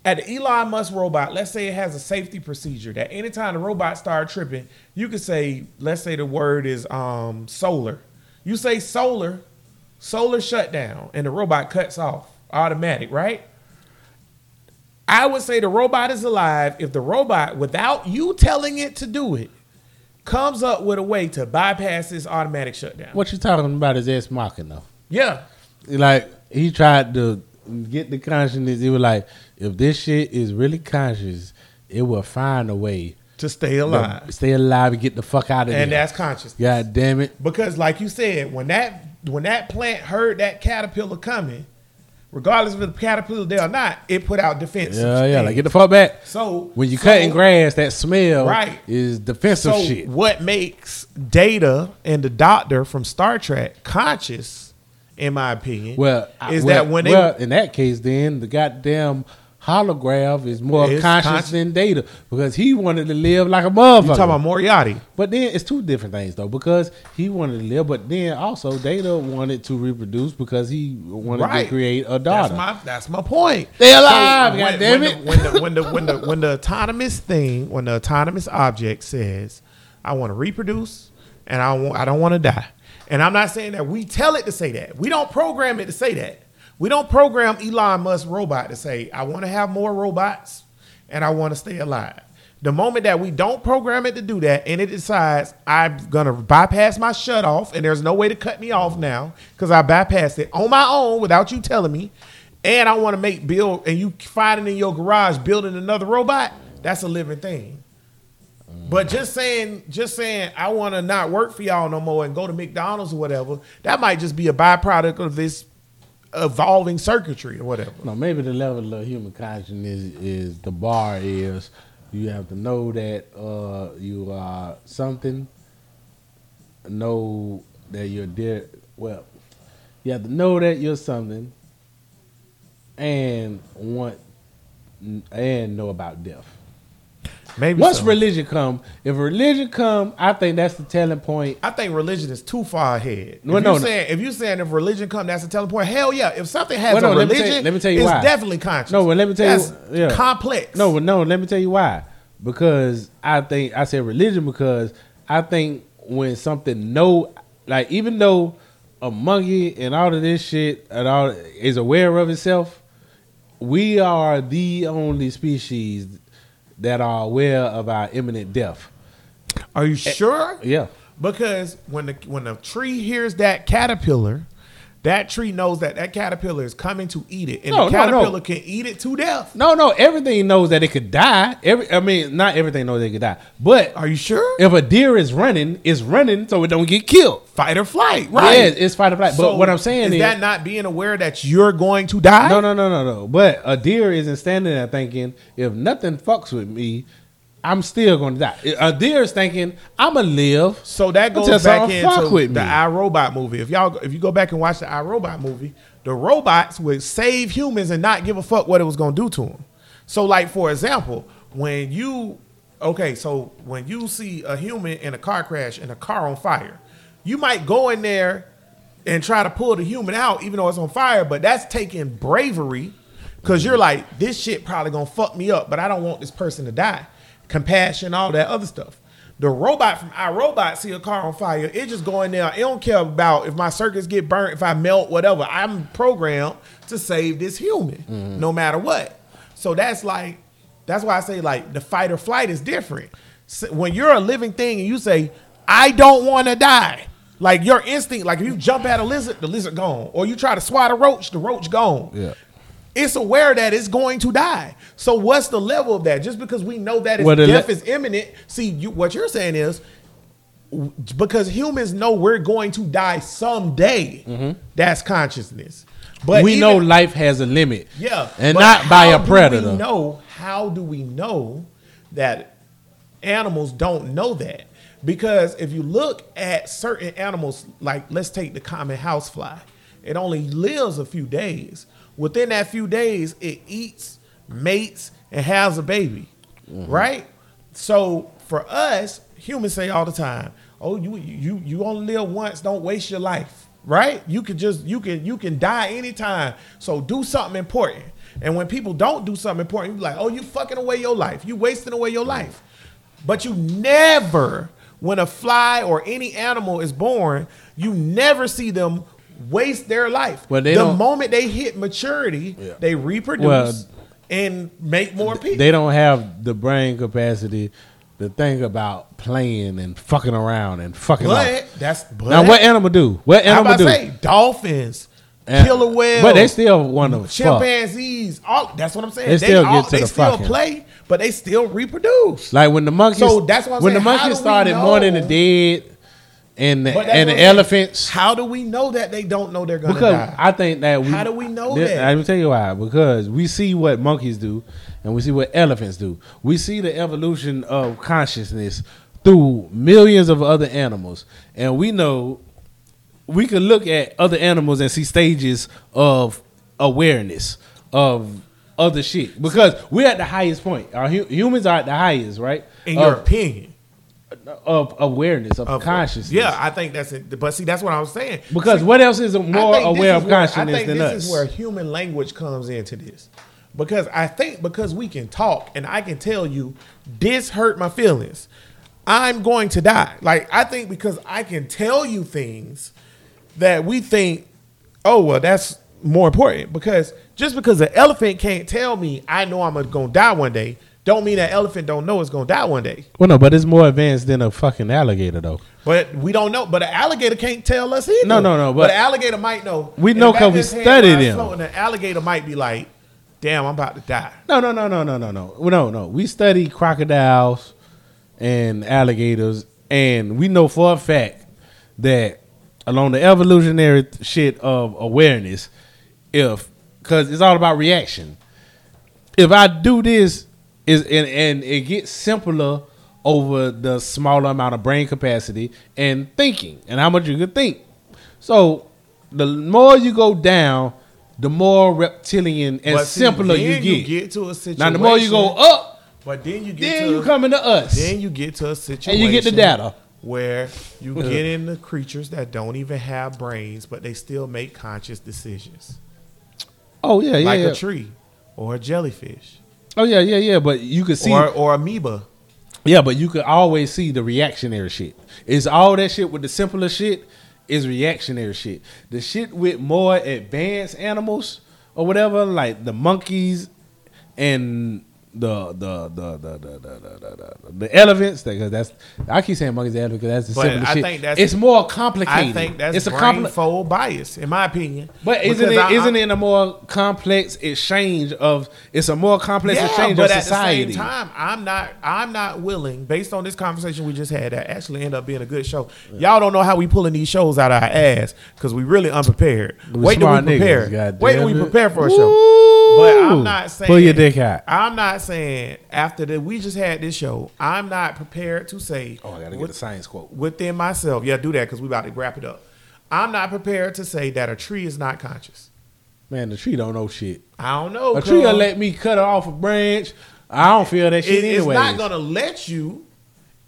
at the Elon Musk robot, let's say it has a safety procedure that anytime the robot start tripping, you could say, let's say the word is um, solar. You say solar, solar shutdown, and the robot cuts off automatic, right? I would say the robot is alive if the robot, without you telling it to do it, comes up with a way to bypass this automatic shutdown. what you talking about is ex machina. Yeah. Like he tried to get the consciousness. He was like, if this shit is really conscious, it will find a way To stay to alive. stay alive and get the fuck out of And there. And that's conscious. God damn it. Because like you said, when that when that plant heard that caterpillar coming, regardless of the caterpillar there or not, it put out defensive. Yeah, yeah. Like get the fuck back. so When you so- cutting grass, that smell Right. is defensive So shit. what makes Data and the Doctor from Star Trek conscious, in my opinion, Well, is well- that when they well, in that case, then the goddamn holograph is more It's conscious conscious. than data because he wanted to live like a motherfucker. you talking about Moriarty? But then it's two different things though, because he wanted to live, but then also Data wanted to reproduce because he wanted Right. to create a That's daughter. my that's my point. They alive, when, goddamn when it. The, when, the, when the when the when the autonomous thing, when the autonomous object says, "I want to reproduce and I want I don't want to die," and I'm not saying that we tell it to say that. We don't program it to say that. We don't program Elon Musk robot to say, "I want to have more robots and I want to stay alive." The moment that we don't program it to do that and it decides I'm gonna bypass my shut off and there's no way to cut me off now because I bypassed it on my own without you telling me, and I want to make build and you finding in your garage building another robot, that's a living thing. But just saying, just saying, I want to not work for y'all no more and go to McDonald's or whatever, that might just be a byproduct of this evolving circuitry or whatever. No, maybe the level of human consciousness is the bar is you have to know that uh, you are something, know that you're dear. Well, you have to know that you're something, and want and know about death. Maybe Once so. religion come, if religion come, I think that's the telling point. I think religion is too far ahead. No, if no, you no. saying if you saying if religion come, that's the telling point. Hell yeah! If something has Well, no, a let me religion, tell let me tell you it's why. definitely conscious. No, well, let me tell that's you- yeah. complex. No, well, no. Let me tell you why. Because I think I said religion because I think when something know, like even though a monkey and all of this shit and all is aware of itself, we are the only species that are aware of our imminent death. are you eh, sure? Yeah. Because when the when the tree hears that caterpillar, that tree knows that that caterpillar is coming to eat it, and No, the no, no. caterpillar can eat it to death. No, no. Everything knows that it could die. Every, I mean, not everything knows they could die. But Are you sure? if a deer is running, it's running so it don't get killed. Fight or flight, right? Yeah, it's fight or flight. But what I'm saying is, is, that not being aware that you're going to die. no, no, no, no, no. But a deer isn't standing there thinking, if nothing fucks with me, I'm still going to die. Uh, a deer is thinking, I'm gonna live. So that goes back into with the me. iRobot movie. If y'all, if you go back and watch the iRobot movie, the robots would save humans and not give a fuck what it was gonna do to them. So, like for example, when you, okay, so when you see a human in a car crash and a car on fire, you might go in there and try to pull the human out, even though it's on fire. But that's taking bravery, because you're like, this shit probably gonna fuck me up, but I don't want this person to die. Compassion, all that other stuff. The robot from iRobot see a car on fire, it just go in there. It don't care about if my circuits get burnt, if I melt, whatever. I'm programmed to save this human, Mm-hmm. no matter what. So that's like, that's why I say like the fight or flight is different. So when you're a living thing and you say, I don't want to die. Like your instinct, like if you jump at a lizard, the lizard gone. Or you try to swat a roach, the roach gone Yeah. It's aware that it's going to die. So what's the level of that? Just because we know that its Well, death le- is imminent. See, you, what you're saying is because humans know we're going to die someday. That's consciousness. But Mm-hmm. we even- know life has a limit. yeah, And not by a predator. We know how do we know that animals don't know that? Because if you look at certain animals, like let's take the common housefly, it only lives a few days. Within that few days, it eats, mates, and has a baby, Mm-hmm. right? So for us, humans say all the time, "Oh, you you you only live once. Don't waste your life." Right? You can just you can you can die anytime. So do something important. And when people don't do something important, you be like, "Oh, you fucking away your life. You wasting away your life." But you never, when a fly or any animal is born, you never see them waste their life. Well, they the don't- moment they hit maturity, Yeah. they reproduce Well, and make more people. They don't have the brain capacity to think about playing and fucking around and fucking off. but that's but, Now, what animal do? What I'm animal about to do? say dolphins, And- killer whales, But they still want to fuck. chimpanzees. All that's what I'm saying. They still all, get to they the still fucking- play, but they still reproduce. Like when the monkeys, So that's what I'm when saying. the How monkeys we started know? mourning the dead and the, and the elephants. How do we know that they don't know they're gonna Because die? I think that we. How do we know Th- that? Let me tell you why. Because we see what monkeys do, and we see what elephants do. We see the evolution of consciousness through millions of other animals, and we know we can look at other animals and see stages of awareness of other shit. Because we're at the highest point. Our hu- humans are at the highest, right? in your of, opinion, of awareness of, of consciousness. Yeah, I think that's it. But see, that's what I was saying. Because See, what else is more aware is of where- consciousness I think than this us? is where human language comes into this. Because I think because we can talk and I can tell you this hurt my feelings, I'm going to die. Like I think because I can tell you things that we think, oh well, that's more important. Because just because an elephant can't tell me I know I'm gonna die one day, don't mean that elephant don't know it's gonna die one day. Well, no, but it's more advanced than a fucking alligator, though. But we don't know. But an alligator can't tell us either. No, no, no, But, but- an alligator might know. We know the back 'cause of we studied them. floating, An alligator might be like, "Damn, I'm about to die." No, no, no, no, no, no, no, no, no. We study crocodiles and alligators, and we know for a fact that along the evolutionary th- shit of awareness, if because it's all about reaction. If I do this, is and, and it gets simpler over the smaller amount of brain capacity and thinking and how much you can think. So the more you go down, the more reptilian and see, simpler then you get. to a situation. Now the more you go up, but then you get then to you come into us. Then you get to a situation. And you get the data. where you get into creatures that don't even have brains, but they still make conscious decisions, oh yeah, yeah, like yeah. a tree or a jellyfish Oh yeah, yeah, yeah. But you could see, or or amoeba. yeah, but you could always see the reactionary shit. It's all that shit with the simpler shit is reactionary shit. The shit with more advanced animals or whatever, like the monkeys and the the the the the the, the, the, elephants. Because that's I keep saying monkeys and elephants because that's the But simple I shit. think that's- it's more complicated. I think that's it's a compli- fold bias, in my opinion. But isn't it I- not I- it a more complex exchange of it's a more complex Yeah, exchange but of at society. the same time, I'm not I'm not willing, based on this conversation we just had, that actually ended up being a good show. Y'all don't know how we pulling these shows out of our ass because we really unprepared. We Wait till we smart niggas, prepare. Wait till we prepare for a show. But I'm not saying Pull your dick out. I'm not saying after that we just had this show, I'm not prepared to say Oh, I gotta get with- a science quote. within myself. Yeah, do that because we about to wrap it up. I'm not prepared to say that a tree is not conscious. Man, the tree don't know shit. I don't know. A tree will let me cut off a branch. I don't feel that shit It- it's not gonna let you.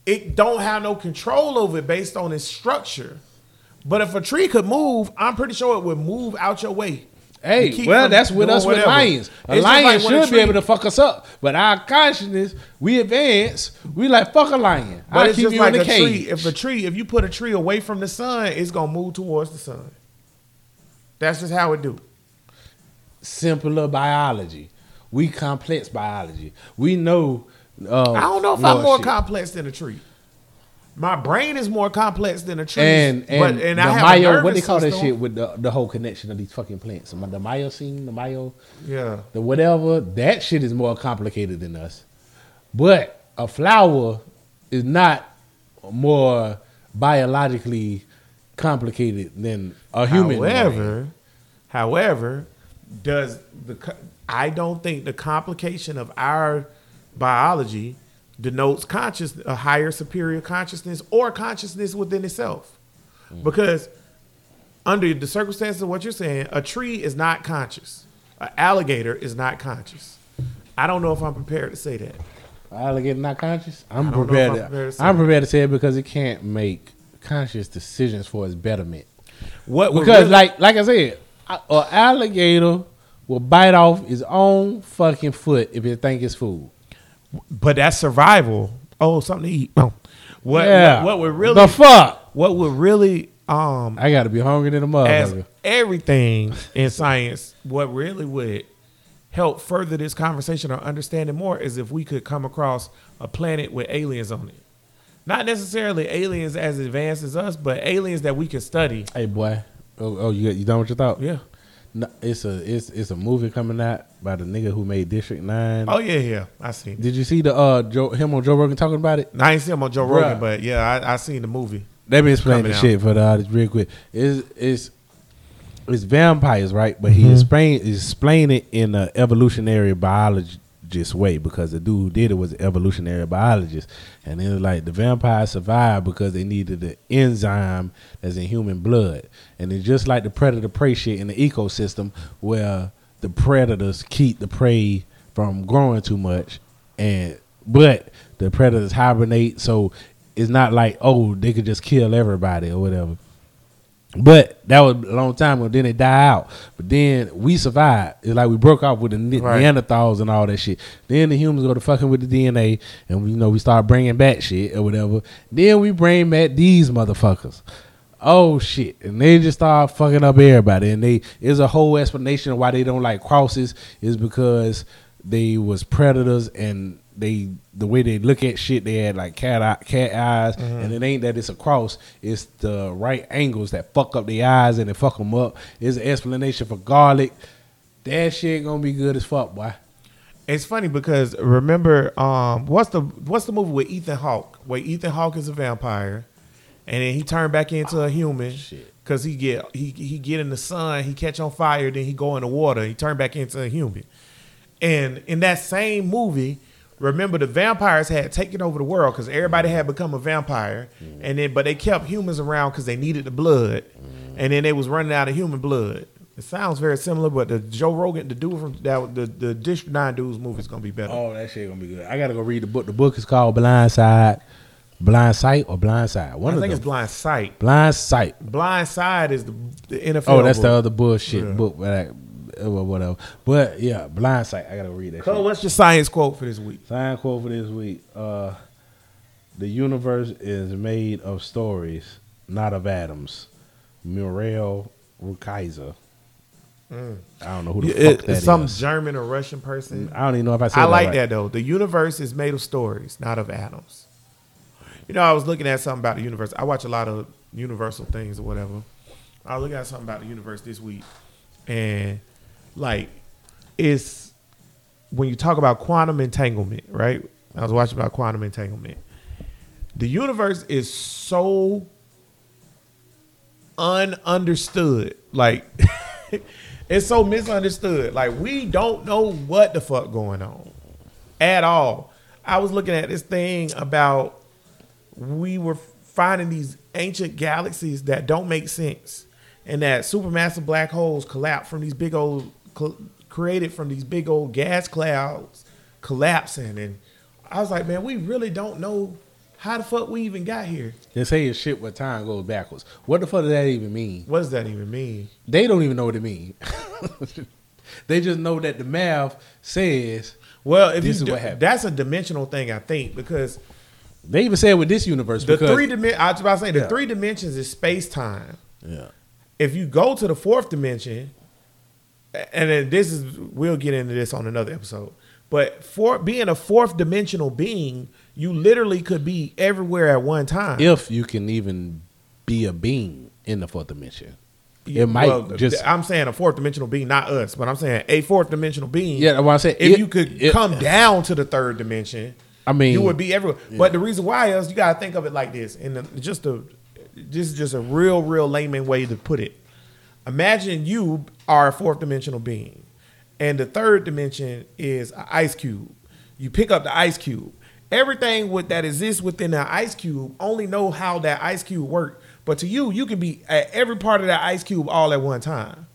It don't have no control over it based on its structure. But if a tree could move, I'm pretty sure it would move out your way. Hey, well, that's with us with whatever. lions. A It's lion like should be able to fuck us up, but our consciousness, we advance. We like fuck a lion. But I it's keep just you like in a cage. tree. If a tree, if you put a tree away from the sun, it's gonna move towards the sun. That's just how it do. Simpler biology. We complex biology. We know. Uh, I don't know if I'm more shit. complex than a tree. My brain is more complex than a tree. And and, but, and the I what they call that shit with the, the whole connection of these fucking plants, the myosine, the myo, Yeah. the whatever. That shit is more complicated than us. But a flower is not more biologically complicated than a human. brain. However, however, does the I don't think the complication of our biology denotes conscious a higher superior consciousness or consciousness within itself. Mm. Because under the circumstances of what you're saying, a tree is not conscious. An alligator is not conscious. I don't know if I'm prepared to say that. Alligator not conscious. I'm I don't know if prepared. I'm to, prepared to say I'm prepared to say it because it can't make conscious decisions for its betterment. What Because really- like like I said, a a alligator will bite off his own fucking foot if it think it's food. But that's survival. Oh, something to eat. Oh. What, yeah. what what would really the fuck? what would really um I got to be hungry than a as everything in science, what really would help further this conversation or understand it more is if we could come across a planet with aliens on it. Not necessarily aliens as advanced as us, but aliens that we can study. Hey boy, oh, oh you you done with your thought? Yeah. No, it's a it's it's a movie coming out by the nigga who made District Nine. Oh yeah, yeah. I seen it. Did you see the uh Joe, him on Joe Rogan talking about it? I ain't seen him on Joe Rogan, but yeah, I, I seen the movie. Let me explain the out. shit for the audience real quick. It's it's it's vampires, right? But Mm-hmm. he explain explain it in an evolutionary biologist way because the dude who did it was an evolutionary biologist, and was like the vampires survived because they needed the enzyme that's in human blood, and it's just like the predator prey shit in the ecosystem where the predators keep the prey from growing too much, and but the predators hibernate, so it's not like oh they could just kill everybody or whatever. But that was a long time ago. Then they die out. But then we survived. It's like we broke off with the Right. Neanderthals and all that shit. Then the humans go to fucking with the DNA, and we you know we start bringing back shit or whatever. Then we bring back these motherfuckers. Oh shit! And they just start fucking up everybody. And they is a whole explanation of why they don't like crosses is because they was predators and they the way they look at shit they had like cat eye, cat eyes and it ain't that it's a cross it's the right angles that fuck up the eyes and they fuck them up it's an explanation for garlic that shit gonna be good as fuck boy It's funny because remember, um, what's the what's the movie with Ethan Hawke? Where Ethan Hawke is a vampire, and then he turned back into a human shit. because he get he he get in the sun, he catch on fire, then he go in the water, he turn back into a human. And in that same movie, remember the vampires had taken over the world because everybody had become a vampire, and then but they kept humans around because they needed the blood, and then they was running out of human blood. It sounds very similar, but the Joe Rogan, the dude from that the the District Nine dude's movie is gonna be better. oh that shit gonna be good i gotta go read the book the book is called blind side blind sight or blind side one I of think them it's Blind Sight. blind sight Blind Side is the, the NFL. oh that's the other bullshit Yeah. book I, uh, whatever but yeah blind sight i gotta read that Cole, what's your science quote for this week? Science quote for this week. Uh, the universe is made of stories, not of atoms. Muriel Rukeyser. I don't know who the It- fuck that is. some German or Russian person. I don't even know if I said I that like right. that though. The universe is made of stories, not of atoms. You know, I was looking at something about the universe. I watch a lot of universal things or whatever. I was looking at something about the universe this week, and like, it's when you talk about quantum entanglement, right? I was watching about quantum entanglement. The universe is so ununderstood. Like it's so misunderstood. Like we don't know what the fuck going on at all. I was looking at this thing about we were finding these ancient galaxies that don't make sense, and that supermassive black holes collapse from these big old cl- created from these big old gas clouds collapsing. And I was like, man, we really don't know how the fuck we even got here. They say it's shit where time goes backwards. What the fuck does that even mean? What does that even mean? They don't even know what it means. they just know that the math says. Well, if This you is do- what happened. that's a dimensional thing, I think, because They even said with this universe the because three dimen I was about to say the Yeah. three dimensions is space time. yeah. If you go to the fourth dimension, and then this is we'll get into this on another episode. But for being a fourth dimensional being, you literally could be everywhere at one time. if you can even be a being in the fourth dimension. It might Well, just I'm saying a fourth dimensional being, not us, but I'm saying a fourth dimensional being. yeah. What I said if it- you could it- come down to the third dimension, I mean, you would be everywhere. But the reason why is you got to think of it like this, and the- just a this is just a real, real layman way to put it. Imagine you are a fourth dimensional being, and the third dimension is an ice cube. You pick up the ice cube. Everything with, that exists within that ice cube only know how that ice cube works. But to you, you can be at every part of that ice cube all at one time.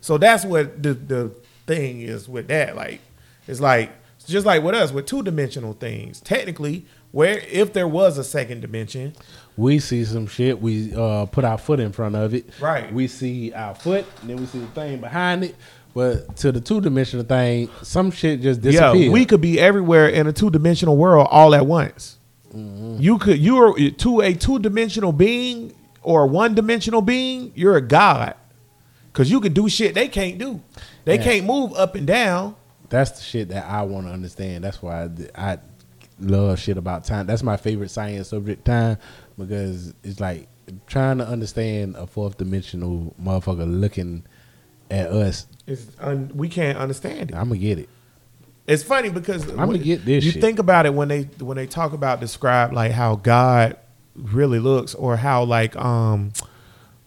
So that's what the the thing is with that. Like it's like it's just like with us with two dimensional things. Technically, where if there was a second dimension, we see some shit. We uh, put our foot in front of it. Right. We see our foot, and then we see the thing behind it. But to the two dimensional thing, some shit just disappeared. yeah, we could be everywhere in a two dimensional world all at once. You could you are to a two dimensional being or a one dimensional being. You're a god because you could do shit they can't do. They Yeah. can't move up and down. That's the shit that I want to understand. That's why I, I love shit about time. That's my favorite science subject, time, because it's like trying to understand a fourth dimensional motherfucker looking at us. It's un, we can't understand it. I'm gonna get it. It's funny because I'ma get this You shit. think about it when they when they talk about describe like how God really looks, or how like um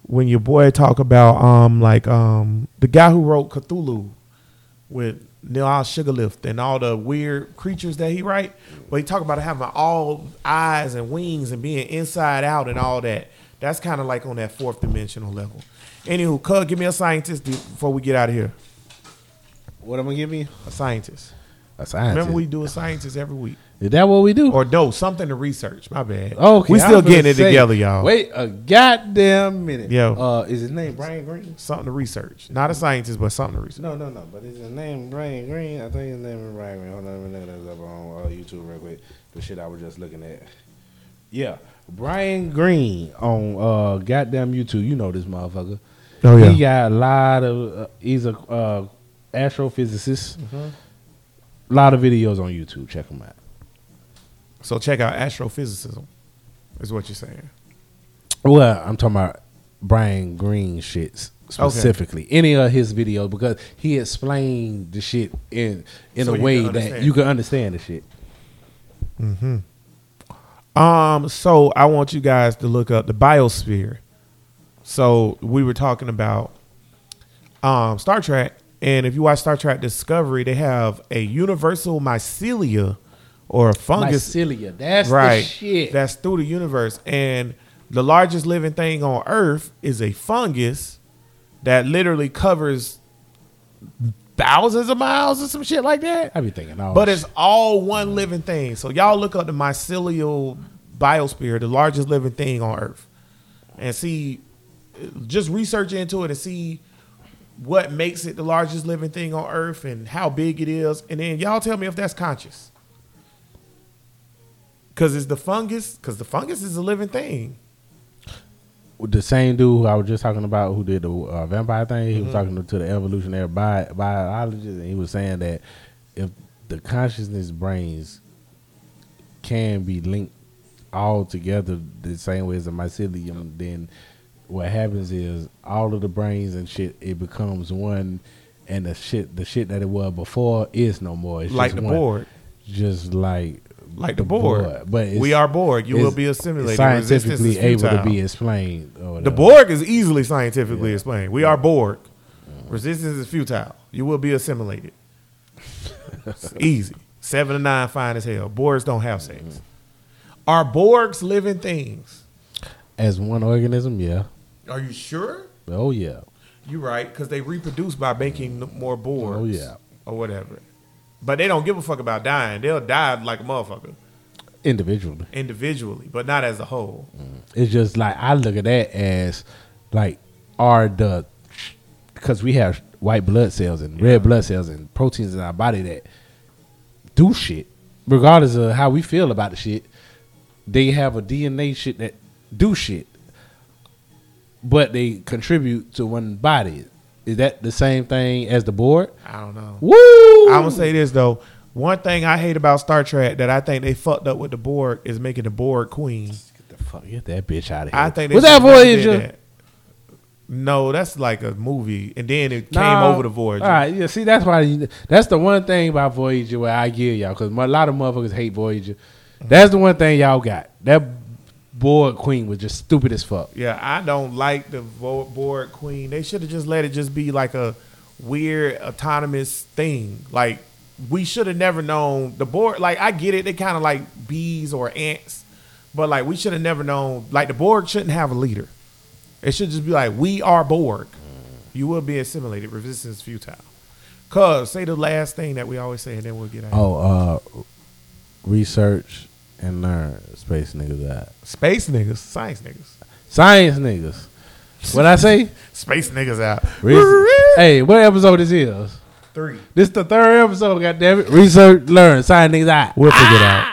when your boy talk about um like um the guy who wrote Cthulhu with Neil Sugarlift and all the weird creatures that he write, but he talk about having all eyes and wings and being inside out and all that. That's kind of like on that fourth dimensional level. Anywho, Cug, give me a scientist before we get out of here. What am I giving you? A scientist. A scientist. Remember, we do a scientist every week. Is that what we do? Or no, something to research. My bad. okay, we still getting it say, together, y'all. Wait a goddamn minute. Yo. Uh, is his name Brian Greene? something to research. Not a scientist, but something to research. No, no, no. But is his name Brian Greene? I think his name is Brian Greene. Hold on, let me look this up on uh, YouTube real quick. The shit I was just looking at. Yeah, Brian Greene on uh, goddamn YouTube. You know this motherfucker. Oh yeah. He got a lot of. Uh, he's a uh, astrophysicist. Mm-hmm. A lot of videos on YouTube. Check him out. So check out astrophysicism. Is what you're saying. Well, I'm talking about Brian Greene shits specifically. Any of his videos because he explained the shit in in So a way that you can understand the shit. Hmm. Um, so I want you guys to look up the biosphere. So we were talking about um Star Trek, and if you watch Star Trek Discovery, they have a universal mycelia or a fungus. Mycelia, that's right. the shit. that's through the universe. And the largest living thing on earth is a fungus that literally covers thousands of miles or some shit like that. I be thinking, oh, but it's all one living thing. So y'all look up the mycelial biosphere the largest living thing on earth and see just research into it and see what makes it the largest living thing on earth and how big it is. And then y'all tell me if that's conscious because it's the fungus because the fungus is a living thing the same dude who I was just talking about who did the uh, vampire thing. He Mm-hmm. was talking to the evolutionary bi- biologist, and he was saying that if the consciousness brains can be linked all together the same way as the mycelium, then what happens is all of the brains and shit it becomes one, and the shit the shit that it was before is no more. It's like the one. Borg just like like the Borg, But we are Borg you will be assimilated scientifically able to be explained. The. Borg is easily scientifically explained. We are Borg. Resistance is futile. You will be assimilated. It's easy. Seven of Nine, fine as hell. Borgs don't have sex. Mm-hmm. Are Borgs living things? as one organism, yeah. Are you sure? Oh yeah. You're right, because they reproduce by making more Borgs. Oh, yeah. Or whatever. But they don't give a fuck about dying. They'll die like a motherfucker Individually. individually, but not as a whole. Mm. It's just like I look at that as like are the because we have white blood cells and red blood cells and proteins in our body that do shit, regardless of how we feel about the shit. They have a DNA shit that do shit, but they contribute to one body. Is that the same thing as the Borg? I don't know. Woo! I'm gonna say this though. One thing I hate about Star Trek that I think they fucked up with the Borg is making the Borg queen. Get the fuck, get that bitch out of here. I think was that Voyager? that. No, that's like a movie, and then it came over the Voyager. All right, yeah. See, that's why you, that's the one thing about Voyager where I give y'all because a lot of motherfuckers hate Voyager. Mm-hmm. That's the one thing y'all got. That Borg queen was just stupid as fuck. Yeah, I don't like the Borg queen. They should have just let it just be like a weird autonomous thing. Like we should have never known the Borg. Like I get it, they kind of like bees or ants, but like we should have never known. Like the Borg shouldn't have a leader. It should just be like we are Borg. You will be assimilated. Resistance futile. Cause say the last thing that we always say, and then we'll get out. Oh, uh, research and learn, space niggas out. Space niggas, science niggas, Science niggas. What I say? space niggas out. Re- hey, what episode this is? Three. This is the third episode. God damn it! Research, learn, science niggas out. We'll figure it out. Ah!